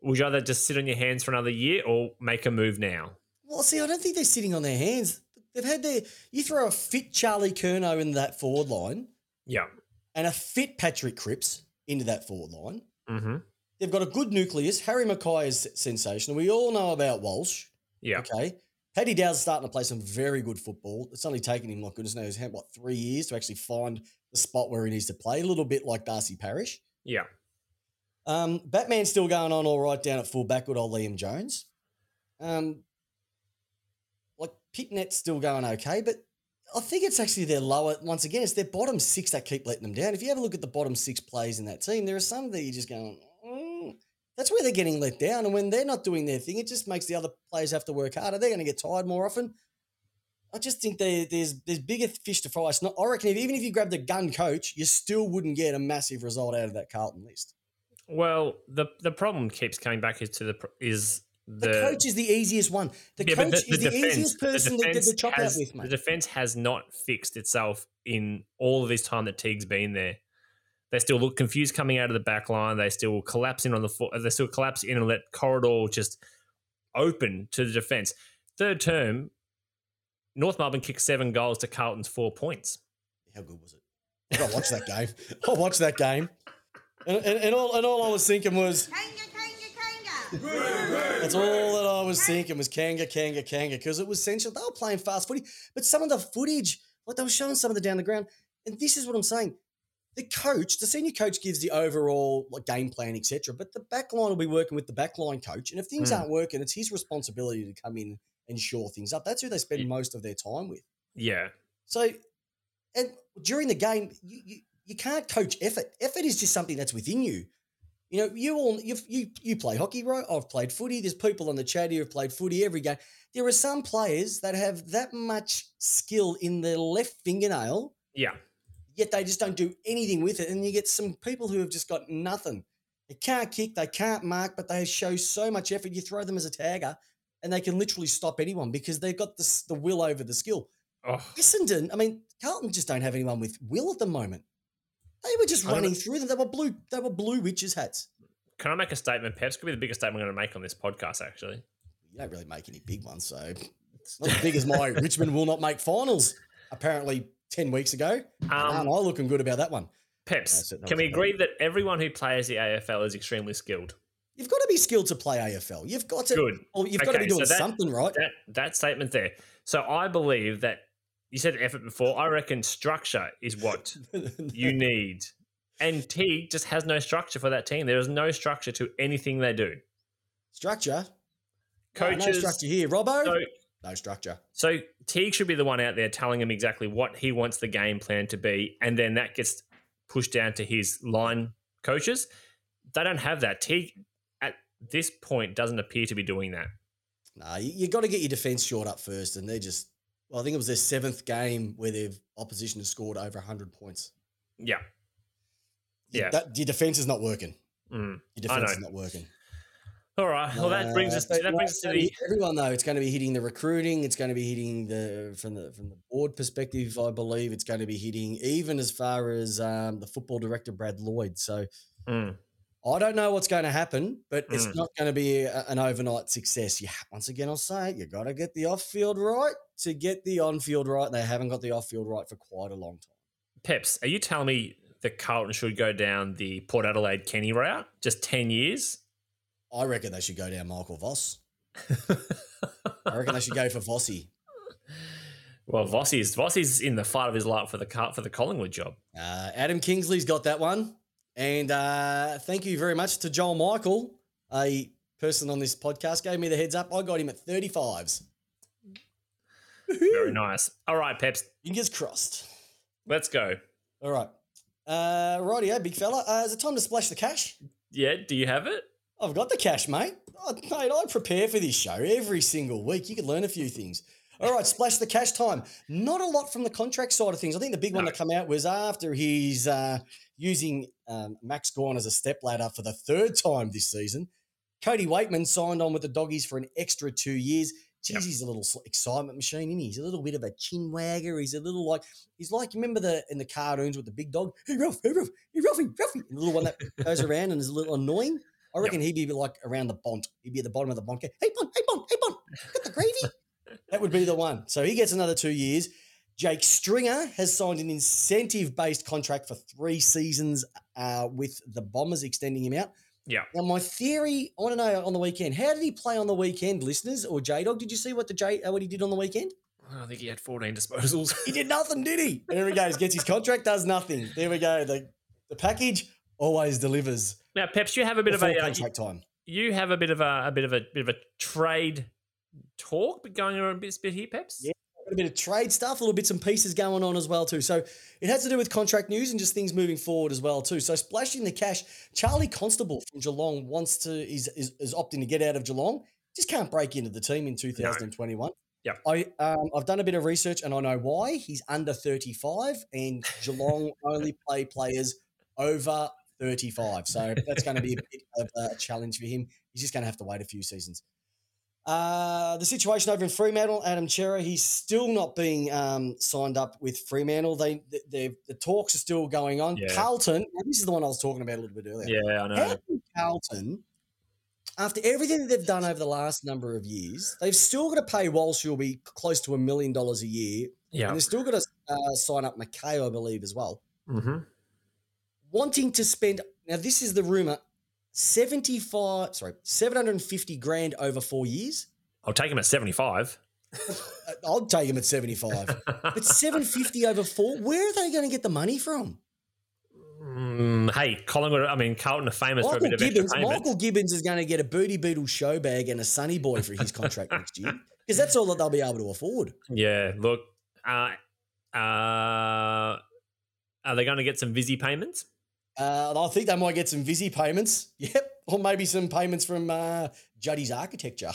Would you rather just sit on your hands for another year, or make a move now? Well, see, I don't think they're sitting on their hands. They've had their. You throw a fit Charlie Curnow in that forward line Yeah. and a fit Patrick Cripps into that forward line. Mm-hmm. They've got a good nucleus. Harry McKay is sensational. We all know about Walsh. Yeah. Okay. Paddy Dow's starting to play some very good football. It's only taken him, like goodness knows, how, what, three years to actually find the spot where he needs to play. A little bit like Darcy Parish. Yeah. Um, Batman's still going on all right down at fullback with old Liam Jones. Um, like Pitnet's still going okay, but I think it's actually their lower. Once again, it's their bottom six that keep letting them down. If you have a look at the bottom six plays in that team, there are some that you're just going, That's where they're getting let down. And when they're not doing their thing, it just makes the other players have to work harder. They're going to get tired more often. I just think they, there's there's bigger fish to fry. It's not, I reckon if, even if you grabbed a gun coach, you still wouldn't get a massive result out of that Carlton list. Well, the the problem keeps coming back is to the is The, the, coach is the easiest one. The Yeah, coach is the, defense- easiest person to get the chop has, out with, The defense has not fixed itself in all of this time that Teague's been there. They still look confused coming out of the back line. They still collapse in on the foot. They still collapse in and let corridor just open to the defense. Third term, North Melbourne kicked seven goals to Carlton's four points. How good was it? I watched that game. I watched that game. And, and, and, all, and all I was thinking was, Kanga, kanga, kanga. That's all that I was thinking was Kanga, Kanga, Kanga, because it was essential. They were playing fast footy, but some of the footage, like they were showing some of the down the ground, and this is what I'm saying. The coach, the senior coach, gives the overall like game plan, etc. But the back line will be working with the back line coach, and if things Hmm. aren't working, it's his responsibility to come in and shore things up. That's who they spend Yeah. most of their time with. Yeah. So, and during the game, you, you, you can't coach effort. Effort is just something that's within you. You know, you all you you you play hockey, right? I've played footy. There's people on the chat here who've played footy every game. There are some players that have that much skill in their left fingernail, Yeah. Yet they just don't do anything with it. And you get some people who have just got nothing. They can't kick, they can't mark, but they show so much effort. You throw them as a tagger, and they can literally stop anyone because they've got the, the will over the skill. Oh, Essendon, I mean, Carlton just don't have anyone with will at the moment. They were just running through them. They were blue. They were blue witches hats. can I make a statement? Peps could be the biggest statement I'm going to make on this podcast, actually. You don't really make any big ones, so it's not as big as my Richmond will not make finals. Apparently, ten weeks ago, um, Um, I looking good about that one. Peps, that can we agree that everyone who plays the AFL is extremely skilled? You've got to be skilled to play AFL. You've got to. Good. Well, you've got to be Okay, so doing that- something right. That that statement there. So I believe that you said effort before. I reckon structure is what you need. And T just has no structure for that team. There is no structure to anything they do. structure. No, no structure here, Robbo. So, no structure. so Teague should be the one out there telling him exactly what he wants the game plan to be, and then that gets pushed down to his line coaches. They don't have that. Teague at this point doesn't appear to be doing that. Nah, you, you got to get your defense short up first, and they're just. Well, I think it was their seventh game where their opposition has scored over hundred points. Yeah. Yeah. that, your defense is not working. Mm. Your defense is not working. All right. Well, that brings Uh, us. but That brings us to the. everyone though. It's going to be hitting the recruiting. It's going to be hitting the from the from the board perspective. I believe it's going to be hitting even as far as um, the football director Brad Lloyd. So Mm. I don't know what's going to happen, but it's Mm. not going to be a, an overnight success. You once again, I'll say it, you got to get the off field right to get the on field right. They haven't got the off field right for quite a long time. Peps, are you telling me that Carlton should go down the Port Adelaide Kenny route? Just 10 years? I reckon they should go down Michael Voss. I reckon they should go for Vossi. well, Vossi's Vossi's in the fight of his life for the for the Collingwood job. Uh, Adam Kingsley's got that one. And uh, thank you very much to Joel Michael, a person on this podcast, gave me the heads up. I got him at 35s. Very nice. All right, Peps, Fingers crossed. let's go. All right. Uh, rightio, big fella. Uh, is it time to splash the cash? Yeah, do you have it? I've got the cash, mate. Oh, mate, I prepare for this show every single week. You can learn a few things. All right, splash the cash time. Not a lot from the contract side of things. I think the big one No. that come out was after he's uh, using um, Max Gawn as a step ladder for the third time this season. Cody Weightman signed on with the doggies for an extra two years. Geez, Yep. he's a little excitement machine, isn't he? He's a little bit of a chin wagger. He's a little like he's like remember the in the cartoons with the big dog. Hey Ralph, hey Ralph, hey Ralphie, Ralphie, the little one that goes around and is a little annoying. I Yep. reckon he'd be like around the bont. He'd be at the bottom of the bont. Hey Bont, hey Bont, hey Bont, got the gravy. that would be the one. So he gets another two years. Jake Stringer has signed an incentive-based contract for three seasons uh, with the Bombers, extending him out. Yeah. Now, my theory, I want to know on the weekend, how did he play on the weekend, listeners or J Dog? Did you see what the J uh, what he did on the weekend? I think he had 14 disposals. He did nothing, did he? There he goes, gets his contract, does nothing. There we go. The the package always delivers now, Peps, you have a bit of before a uh, contract time. you have a bit of a, a bit of a bit of a trade talk going on a bit, bit here, Peps. Yeah. A bit of trade stuff, little bits and pieces going on as well too. So it has to do with contract news and just things moving forward as well too. So splashing the cash, Charlie Constable from Geelong wants to is is, is opting to get out of Geelong. Just can't break into the team in 2021. Yeah, I um, I've done a bit of research and I know why. He's under 35 and Geelong only play players over 35. So that's going to be a bit of a challenge for him. He's just going to have to wait a few seasons. Uh, the situation over in Fremantle, Adam Cerra, he's still not being um, signed up with Fremantle. They, they, the talks are still going on. Yeah. Carlton, this is the one I was talking about a little bit earlier. Yeah, I know. How Carlton, after everything that they've done over the last number of years, they've still got to pay Walsh, who'll be close to a million dollars a year, Yeah. and they've still got to uh, sign up McKay, I believe, as well. hmm Wanting to spend now, this is the rumor: seventy-five, sorry, seven hundred and fifty grand over four years. I'll take him at 75. Uh, I'll take him at seventy-five, but seven fifty over four. Where are they going to get the money from? Mm, hey, Collingwood, I mean, Carlton are famous for a Michael bit of Gibbons. Michael Gibbons is going to get a Bertie Beetle show bag and a Sunny Boy for his contract next year because that's all that they'll be able to afford. Yeah, look, uh, uh, are they going to get some Visy payments? Uh, I think they might get some Visy payments. Yep, or maybe some payments from uh, Juddy's architecture.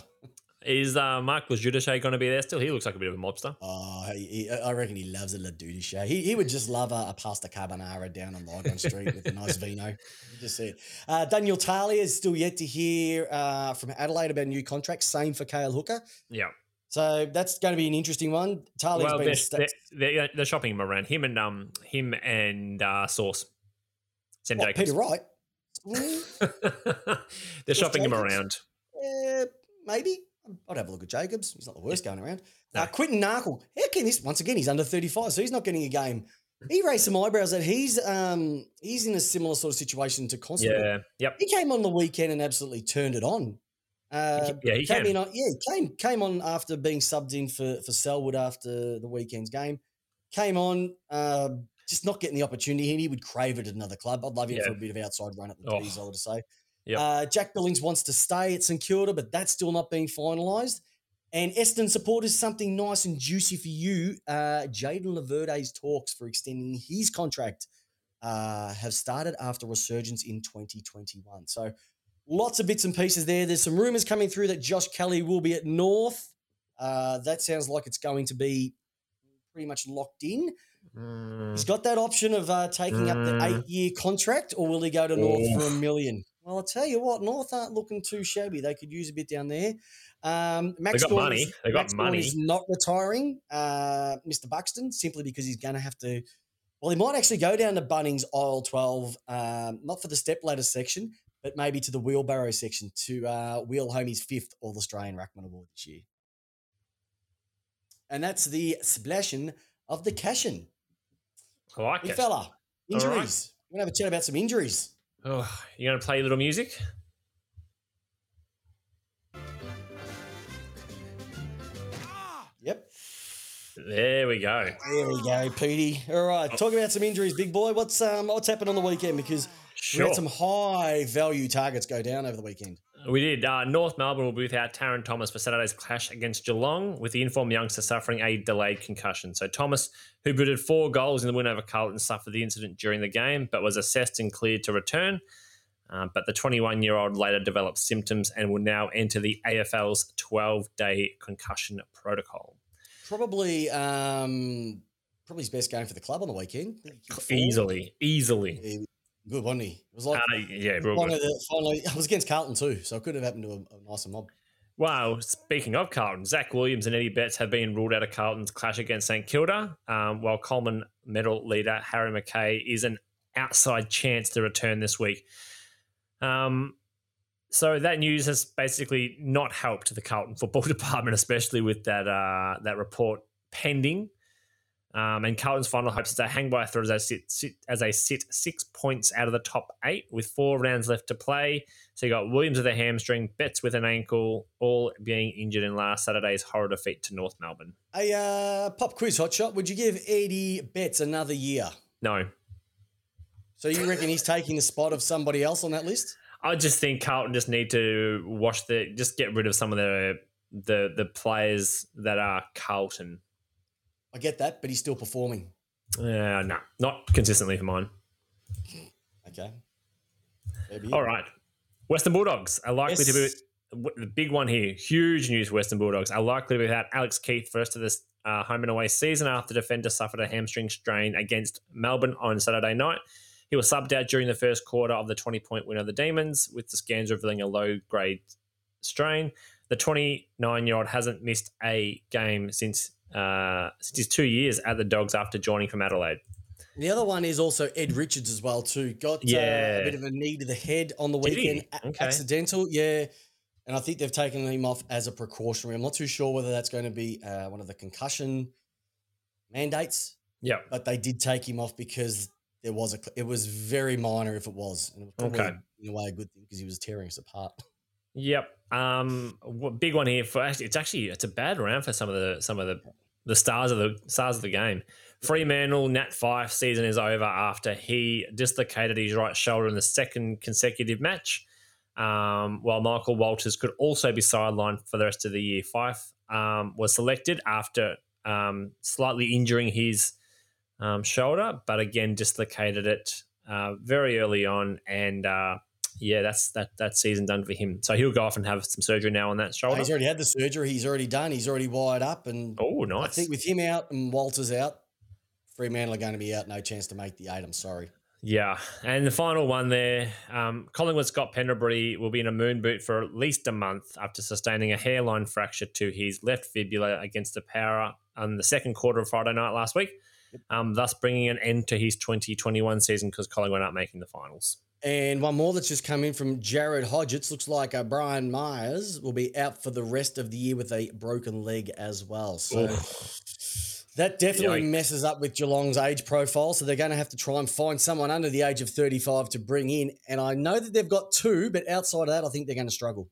Is uh, Mark LoGiudice going to be there still? He looks like a bit of a mobster. Oh, he, he- I reckon he loves a show. He, he would just love a, a pasta carbonara down on Lygon Street with a nice vino. You just see it. Uh, Daniel Talia is still yet to hear uh, from Adelaide about a new contract. Same for Cale Hooker. Yeah. So that's going to be an interesting one. Talia's well, been they're, a sta- they're, they're, shopping him around. Him and um, him and uh, Sauce. Sam what, Jacobs. Peter Wright. They're shopping him around. eh, maybe. I'd have a look at Jacobs. He's not the worst going around. No. Uh, Quinton Narkle. How can this? Once again, he's under thirty-five, so he's not getting a game. He raised some eyebrows that he's um he's in a similar sort of situation to Constable. Yeah. Yep. He came on the weekend and absolutely turned it on. Uh, Yeah, he came can. in on, yeah, came came on after being subbed in for for Selwood after the weekend's game. Came on, uh, just not getting the opportunity, and he would crave it at another club. I'd love him Yeah. for a bit of outside run at the Oh. D's, I would say. Yep. Uh, Jack Billings wants to stay at St Kilda, but that's still not being finalised. And Eston supporters, something nice and juicy for you. Uh, Jayden Laverde's talks for extending his contract uh, have started after resurgence in 2021. So lots of bits and pieces there. There's some rumours coming through that Josh Kelly will be at North. Uh, that sounds like it's going to be pretty much locked in. Mm, He's got that option of uh, taking up the Mm. eight year contract, or will he go to North for a million? Well, I'll tell you what, North aren't looking too shabby. They could use a bit down there. Um, Max got Gawn money. is- They got Max money. is not retiring, uh, Mr. Buxton, simply because he's going to have to. Well, he might actually go down to Bunnings aisle 12, um, not for the step ladder section, but maybe to the wheelbarrow section to uh, wheel home his fifth All Australian Ruckman Award this year. And that's the splashing of the cashin. I like Big it. fella, right. injuries. We're going to have a chat about some injuries. Oh, you going to play a little music? Yep. There we go. There we go, Petey. All right, talk about some injuries, big boy. What's um what's happened on the weekend? Because we had some high value targets go down over the weekend. We did. Uh, North Melbourne will be without Tarryn Thomas for Saturday's clash against Geelong, with the informed youngster suffering a delayed concussion. So Thomas, who booted four goals in the win over Carlton, suffered the incident during the game, but was assessed and cleared to return. Uh, but the 21 year old later developed symptoms and will now enter the AFL's 12 day concussion protocol. Probably um probably his best game for the club on the weekend. I think he kicked four. Easily, easily. Good, wasn't he? It was like Uh, yeah, real one good. of the finally. I was against Carlton too, so it could have happened to a, a nicer mob. Wow, speaking of Carlton, Zac Williams and Eddie Betts have been ruled out of Carlton's clash against St Kilda, um, while Coleman medal leader Harry McKay is an outside chance to return this week. Um, so that news has basically not helped the Carlton football department, especially with that uh, that report pending. Um, and Carlton's final hopes is to hang by a thread as they sit, sit as they sit six points out of the top eight with four rounds left to play. So you got Williams with a hamstring, Betts with an ankle, all being injured in last Saturday's horror defeat to North Melbourne. A uh, pop quiz hotshot. Would you give Eddie Betts another year? No, So you reckon he's taking the spot of somebody else on that list? I just think Carlton just need to wash the, just get rid of some of the the the players that are Carlton. I get that, but he's still performing. Uh, no, not consistently for mine. Okay. Maybe. All right. Western Bulldogs are likely to be the big one here. Huge news. Western Bulldogs are likely to be without Alex Keath first of this uh, home and away season after defender suffered a hamstring strain against Melbourne on Saturday night. He was subbed out during the first quarter of the 20 point win of the Demons, with the scans revealing a low grade strain. The 29 year old hasn't missed a game since uh, his two years at the Dogs after joining from Adelaide. The other one is also Ed Richards as well too. Got uh, a bit of a knee to the head on the weekend, Okay. accidental. Yeah, and I think they've taken him off as a precautionary. I'm not too sure whether that's going to be uh, one of the concussion mandates, Yeah, but they did take him off because there was a. It was very minor if it was, and it was probably Okay. in a way a good thing because he was tearing us apart. Yep. Um, big one here for actually, it's actually it's a bad round for some of the some of the the stars of the stars of the game. Fremantle Nat Fyfe season is over after he dislocated his right shoulder in the second consecutive match. Um, while Michael Walters could also be sidelined for the rest of the year. Fyfe um, was selected after um, slightly injuring his um, shoulder, but again dislocated it uh, very early on, and uh, yeah, that's that that season done for him. So he'll go off and have some surgery now on that shoulder. He's already had the surgery. He's already done. He's already wired up, and Oh, nice. I think with him out and Walters out, Fremantle are going to be out. No chance to make the eight. I'm sorry. Yeah, and the final one there, um, Collingwood Scott Pendlebury will be in a moon boot for at least a month after sustaining a hairline fracture to his left fibula against the Power on the second quarter of Friday night last week, um, thus bringing an end to his 2021 season because Collingwood aren't making the finals. And one more that's just come in from Jared Hodgetts. Looks like uh, Brian Myers will be out for the rest of the year with a broken leg as well. So that definitely Yikes. messes up with Geelong's age profile. So they're going to have to try and find someone under the age of 35 to bring in. And I know that they've got two, but outside of that, I think they're going to struggle.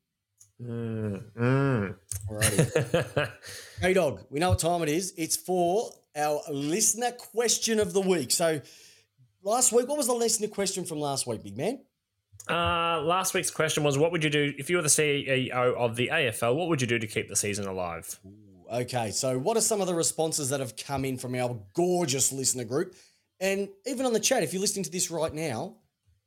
Mm, mm. Alrighty. hey, dog, we know what time it is. It's for our listener question of the week. So last week, what was the listener question from last week, big man? Uh, last week's question was What would you do if you were the CEO of the AFL? What would you do to keep the season alive? Okay, so what are some of the responses that have come in from our gorgeous listener group? And even on the chat, if you're listening to this right now,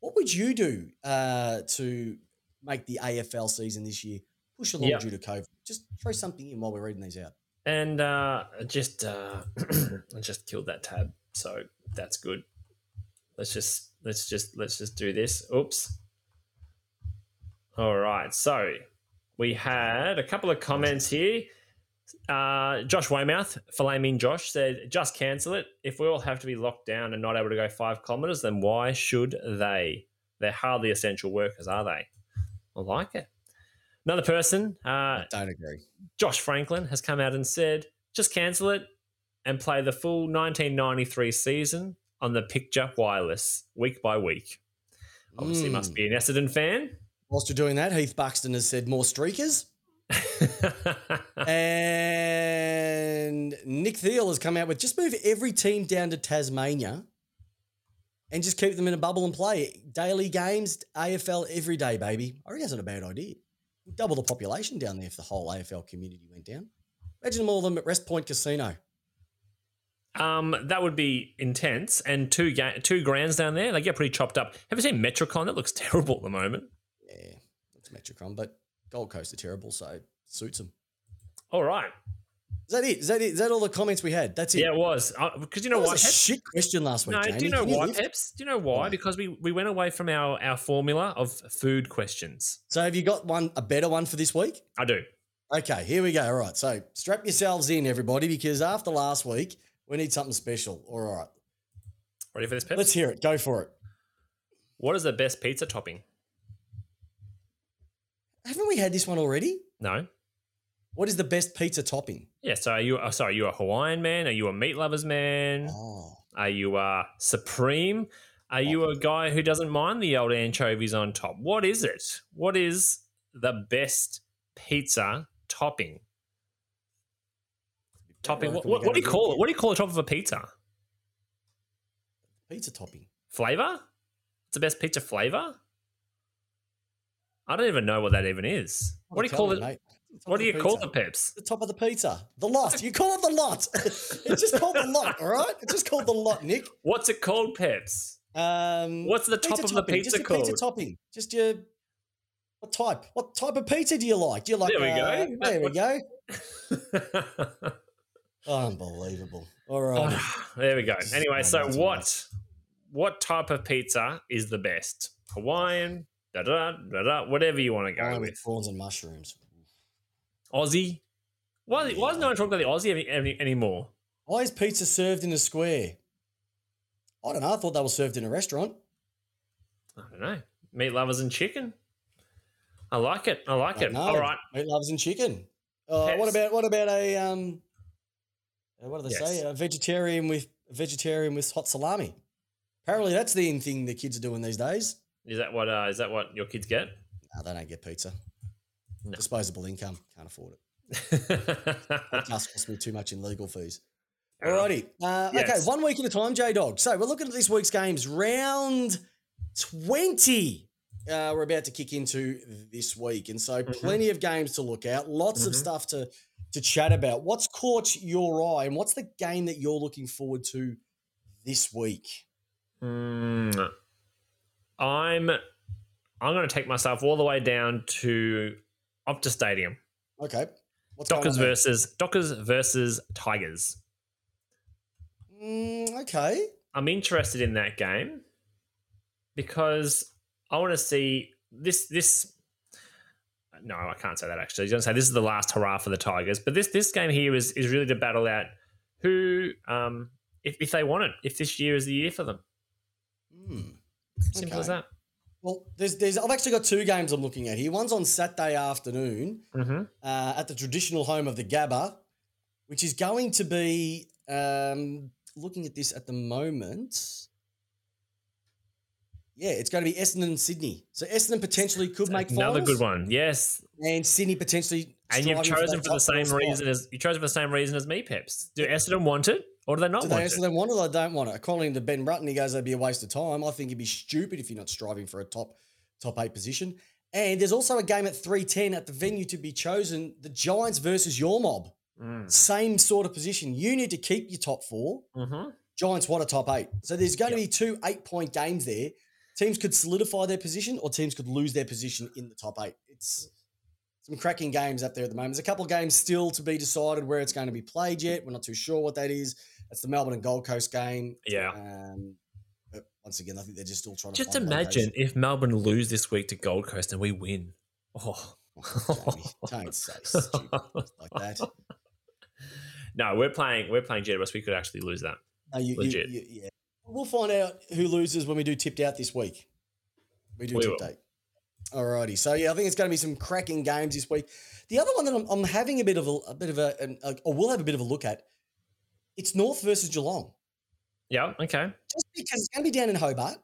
what would you do uh, to make the AFL season this year push along Yep. due to COVID? Just throw something in while we're reading these out. And uh, just uh, I just killed that tab, so that's good. Let's just let's just let's just do this. Oops. All right, so we had a couple of comments here. Uh, Josh Weymouth, Flaming Josh, said, just cancel it. If we all have to be locked down and not able to go five kilometres, then why should they? They're hardly essential workers, are they? I like it. Another person, uh, Don't agree. Josh Franklin, has come out and said, just cancel it and play the full 1993 season on the picture wireless week by week. Obviously, must Mm. be an Essendon fan. Whilst you're doing that, Heath Buxton has said more streakers. and Nick Thiel has come out with just move every team down to Tasmania and just keep them in a bubble and play. Daily games, AFL every day, baby. I reckon that's not a bad idea. Double the population down there if the whole AFL community went down. Imagine all of them at Wrest Point Casino. Um, that would be intense. And two ga- two grounds down there, they get pretty chopped up. Have you seen Metricon? That looks terrible at the moment. Yeah, it's Metricon, but Gold Coast are terrible, so it suits them. All right. Is that it? Is that it? Is that all the comments we had? That's it. Yeah, it was. Because you know that what? was a shit question last week, No, Jamie. do you know Can why? Peps? Do you know why? Why? Because we, we went away from our, our formula of food questions. So have you got one a better one for this week? I do. Okay, here we go. All right. So strap yourselves in, everybody, because after last week, we need something special. All right. Ready for this, Peps? Let's hear it. Go for it. What is the best pizza topping? Haven't we had this one already? No. What is the best pizza topping? Yeah, so are you oh, sorry, are you a Hawaiian man? Are you a meat lovers man? Oh, Are you a supreme? Are you a guy who doesn't mind the old anchovies on top? What is it? What is the best pizza topping? Topping. What, what, what do you call it? What do you call the top of a pizza? pizza topping. Flavor? It's the best pizza flavor? I don't even know what that even is. What do you call it? What do you call the pizza. peps? The top of the pizza. The lot. You call it the lot. it's just called the lot, all right? It's just called the lot, Nick. What's it called, peps? Um, What's the top of the pizza just your Pizza topping. Just your what type? What type of pizza do you like? Do you like? There we uh, go. There we go. Unbelievable. All right. there we go. Anyway, so what what type of pizza is the best? Hawaiian, da da da da, whatever you want to go with with. prawns and mushrooms. Aussie. Why, why is no one talking about the Aussie any, any, anymore? Why is pizza served in a square? I don't know. I thought they were served in a restaurant. I don't know. Meat lovers and chicken. I like it. I like it. No, All right. Meat lovers and chicken. Uh, what about what about a um? Uh, What do they say? A vegetarian with a vegetarian with hot salami. Apparently, that's the in thing the kids are doing these days. Is that what uh, is that what your kids get? No, they don't get pizza. No. Disposable income, can't afford it. Fair Just cost me too much in legal fees. enough. Alrighty. Uh, Okay, one week at a time, J Dog. So we're looking at this week's games. Round 20. Uh, we're about to kick into this week. And so Mhm. plenty of games to look at, lots of Mhm. stuff to, to chat about. What's caught your eye and what's the game that you're looking forward to this week? Hmm. I'm I'm going to take myself all the way down to Optus Stadium. Okay. What's Dockers going on there? versus Dockers versus Tigers. Mm, okay. I'm interested in that game because I want to see this. This no, I can't say that actually. You're going to say this is the last hurrah for the Tigers, but this this game here is is really to battle out who, um, if if they want it, if this year is the year for them. Hmm. Simple as that. Well, there's, there's, I've actually got two games I'm looking at here. One's on Saturday afternoon. Mm-hmm. uh, at the traditional home of the Gabba, which is going to be um, looking at this at the moment. Yeah, it's going to be Essendon and Sydney. So Essendon potentially could make Another finals, good one. Yes, and Sydney potentially. and you've chosen for the same reason as you chose for the same reason as me, Peps. Do Essendon want it or do they not Do they want it? Essendon want it or they don't want it? According to Ben Rutten, he goes, "That'd be a waste of time." I think it'd be stupid if you're not striving for a top top eight position. And there's also a game at three ten at the venue to be chosen: the Giants versus your mob. Mm. Same sort of position. You need to keep your top four. Mm-hmm. Giants want a top eight. So there's going to be two eight point games there. Teams could solidify their position or teams could lose their position in the top eight. It's some cracking games up there at the moment. There's a couple of games still to be decided where it's going to be played yet. We're not too sure what that is. That's the Melbourne and Gold Coast game. Yeah. Um, but once again, I think they're just still trying to Just imagine if Melbourne lose this week to Gold Coast and we win. Oh. Jamie, don't say stupid like that. no, we're playing. We're playing Jedwest. We could actually lose that. No, you, you, Legit. you- yeah. We'll find out who loses when we do tipped out this week. We do We tipped out. Alrighty, so yeah, I think it's going to be some cracking games this week. The other one that I'm, I'm having a bit of a, a bit of a, an- a, or we'll have a bit of a look at. It's North versus Geelong, Yeah. Okay. just because it's going to be down in Hobart,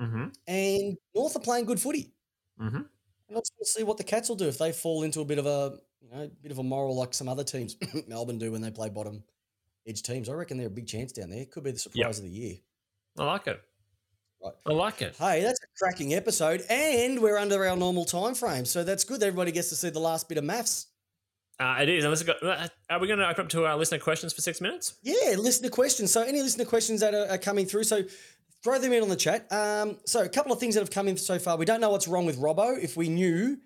Mm-hmm. and North are playing good footy. Mm-hmm. And let's see what the Cats will do if they fall into a bit of a you know bit of a moral like some other teams Melbourne do when they play bottom edge teams. I reckon they're a big chance down there. Could be the surprise of the year. I like it. Right. I like it. Hey, that's a cracking episode, and we're under our normal time frame, so that's good. Everybody gets to see the last bit of maths. Uh, it is. Unless got, uh, are we going to open up to our listener questions for six minutes? Yeah, listener questions. So, any listener questions that are, are coming through, so throw them in on the chat. Um, so, a couple of things that have come in so far. We don't know what's wrong with Robbo. If we knew,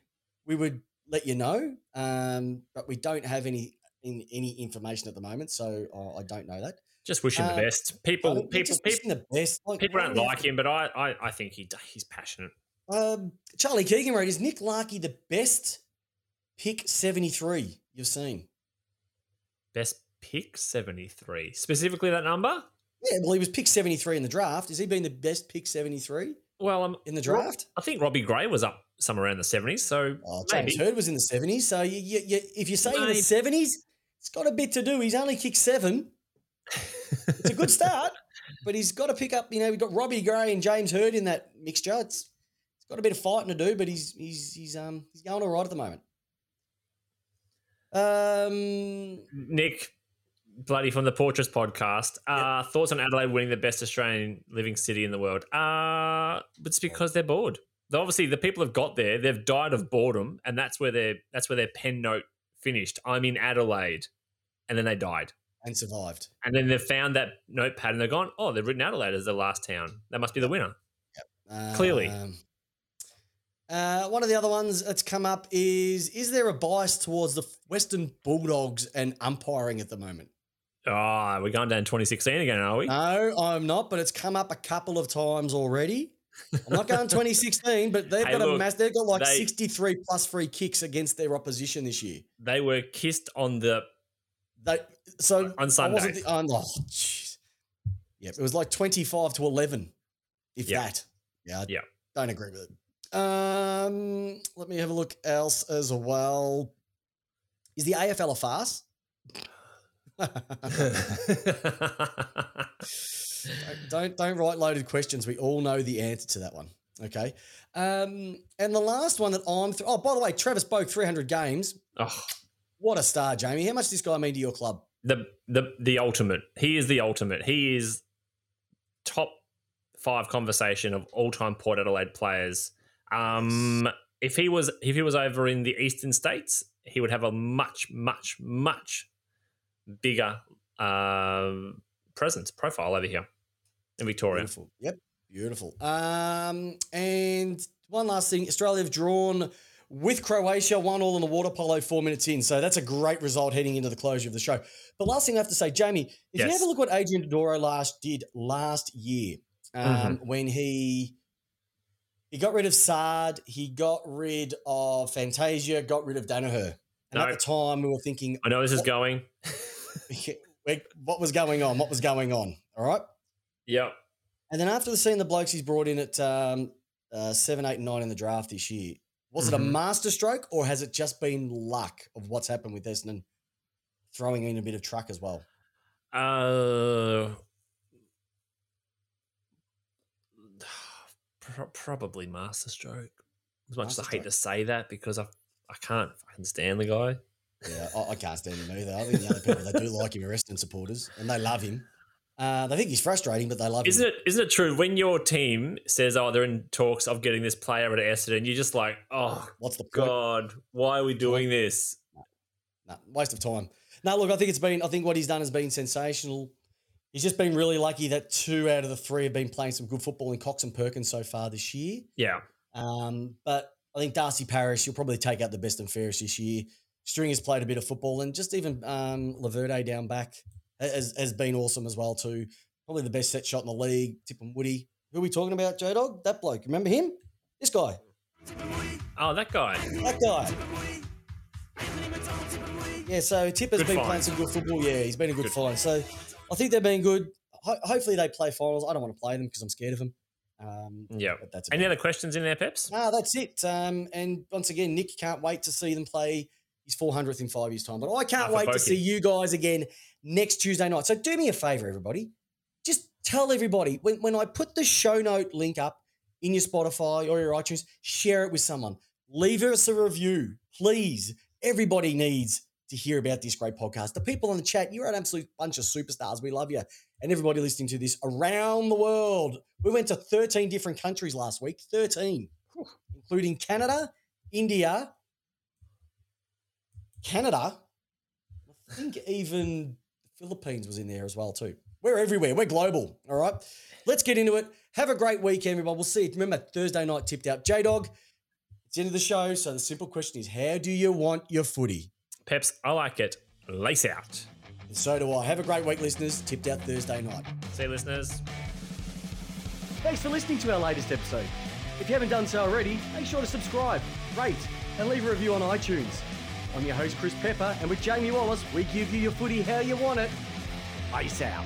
we would let you know, um, but we don't have any in, any information at the moment, so uh, I don't know that. Just wish him the best. I People, mean, we're people, people, the best. Like, people don't do we have like him, but I, I, I think he, he's passionate. Um, Charlie Keegan wrote, "Is Nick Larkey the best pick seventy three you've seen?" Best pick seventy three. Specifically that number. Yeah, well, he was pick 73 in the draft. Has he been the best pick 73 Well, um, in the draft? I think Robbie Gray was up somewhere around the seventies. So Oh, James maybe. Hird was in the 70s. So you, you, you, if you say in the Maybe. 70s, it's got a bit to do. He's only kicked seven. It's a good start, but he's got to pick up, you know, we've got Robbie Gray and James Hird in that mixture. It's, it's got a bit of fighting to do, but he's he's he's um he's going all right at the moment. Um, Nick, bloody from the Portraits podcast. Uh, Thoughts on Adelaide winning the best Australian living city in the world? Uh, it's because they're bored. Though obviously, the people have got there. They've died of boredom, and that's where their that's where their pen note finished. I'm in Adelaide. And then they died. and survived. And then they've found that notepad and they're gone, oh, they've written Adelaide as the last town. That must be the winner. Yep. Clearly. Um, uh, one of the other ones that's come up is Is there a bias towards the Western Bulldogs and umpiring at the moment? Oh, we're going down 2016 again, are we? No, I'm not, but it's come up a couple of times already. I'm not going 2016, but they've Hey, got a mass. They've got like they- 63 plus free kicks against their opposition this year. They were kissed on the. They so On Sunday. the- oh, jeez. Yep, it was like 25 to 11, if Yeah. that. Yeah, I Yeah. don't agree with it. Um, let me have a look else as well. Is the AFL a farce? don't, don't don't write loaded questions. We all know the answer to that one. Okay. Um, and the last one that I'm. Th- oh, by the way, Travis Boak, 300 games. oh, What a star, Jamie. How much does this guy mean to your club? the the the ultimate. He is the ultimate. He is top five conversation of all time Port Adelaide players. Um, if he was if he was over in the eastern states, he would have a much much much bigger um, presence profile over here in Victoria. Beautiful. Yep. Beautiful. Um, and one last thing Australia have drawn with Croatia, one all in the water polo four minutes in. So that's a great result heading into the closure of the show. But last thing I have to say, Jamie, if you Yes. have a look what Adrian Dodoro last did last year, um, when he he got rid of Saad, he got rid of Fantasia, got rid of Daniher. And at the time, we were thinking, I know this is going. what was going on? What was going on? All right. Yep. And then after the seeing the blokes he's brought in at um, uh, seven, eight, and nine in the draft this year, was it a Mhm. masterstroke or has it just been luck of what's happened with Essendon throwing in a bit of truck as well? Uh, pro- probably masterstroke. As much as I hate to say that because I I can't fucking stand the guy. Yeah, I, I can't stand him either. I think the other people they do like him are Essendon supporters and they love him. Uh, they think he's frustrating, but they love Isn't him. it isn't it true when your team says, "Oh, they're in talks of getting this player at Essendon," you're just like, "Oh What's the point? God, why are we doing this?" No, waste of time. No, look, I think it's been. I think what he's done has been sensational. He's just been really lucky that two out of the three have been playing some good football in Cox and Perkins so far this year. Yeah, Um, but I think Darcy Parish, you'll probably take out the best and fairest this year. Stringer's played a bit of football, and just even um, Laverde down back has, has been awesome as well too. Probably the best set shot in the league. Tip and Woody. Who are we talking about, J Dog? That bloke. Remember him? This guy. Oh, that guy. That guy. Yeah, so Tipper's Good been find. playing some good football. Yeah, he's been a good, Good find. So I think they've been good. Ho- hopefully they play finals. I don't want to play them because I'm scared of them. Um, Yeah. but that's Any other questions in there, Peps? no, that's it. Um, and once again, Nick can't wait to see them play his 400th in five years' time. But I can't wait to see you guys again next Tuesday night. So do me a favor, everybody. Just tell everybody when, when I put the show note link up in your Spotify or your iTunes, share it with someone. Leave us a review, please. Everybody needs to hear about this great podcast. The people in the chat, you're an absolute bunch of superstars. We love you. And everybody listening to this around the world. We went to 13 different countries last week, 13, including Canada, India, Canada. I think even Philippines was in there as well too. We're everywhere. We're global. All right. Let's get into it. Have a great week, everybody. We'll see you. Remember, Thursday night tipped out. J Dog, it's the end of the show. So the simple question is how do you want your footy? Peps, I like it. Lace out. And so do I. Have a great week, listeners. Tipped out Thursday night. See you, listeners. Thanks for listening to our latest episode. If you haven't done so already, make sure to subscribe, rate, and leave a review on iTunes. I'm your host, Chris Pepper, and with Jamie Wallis, we give you your footy how you want it. Peace out.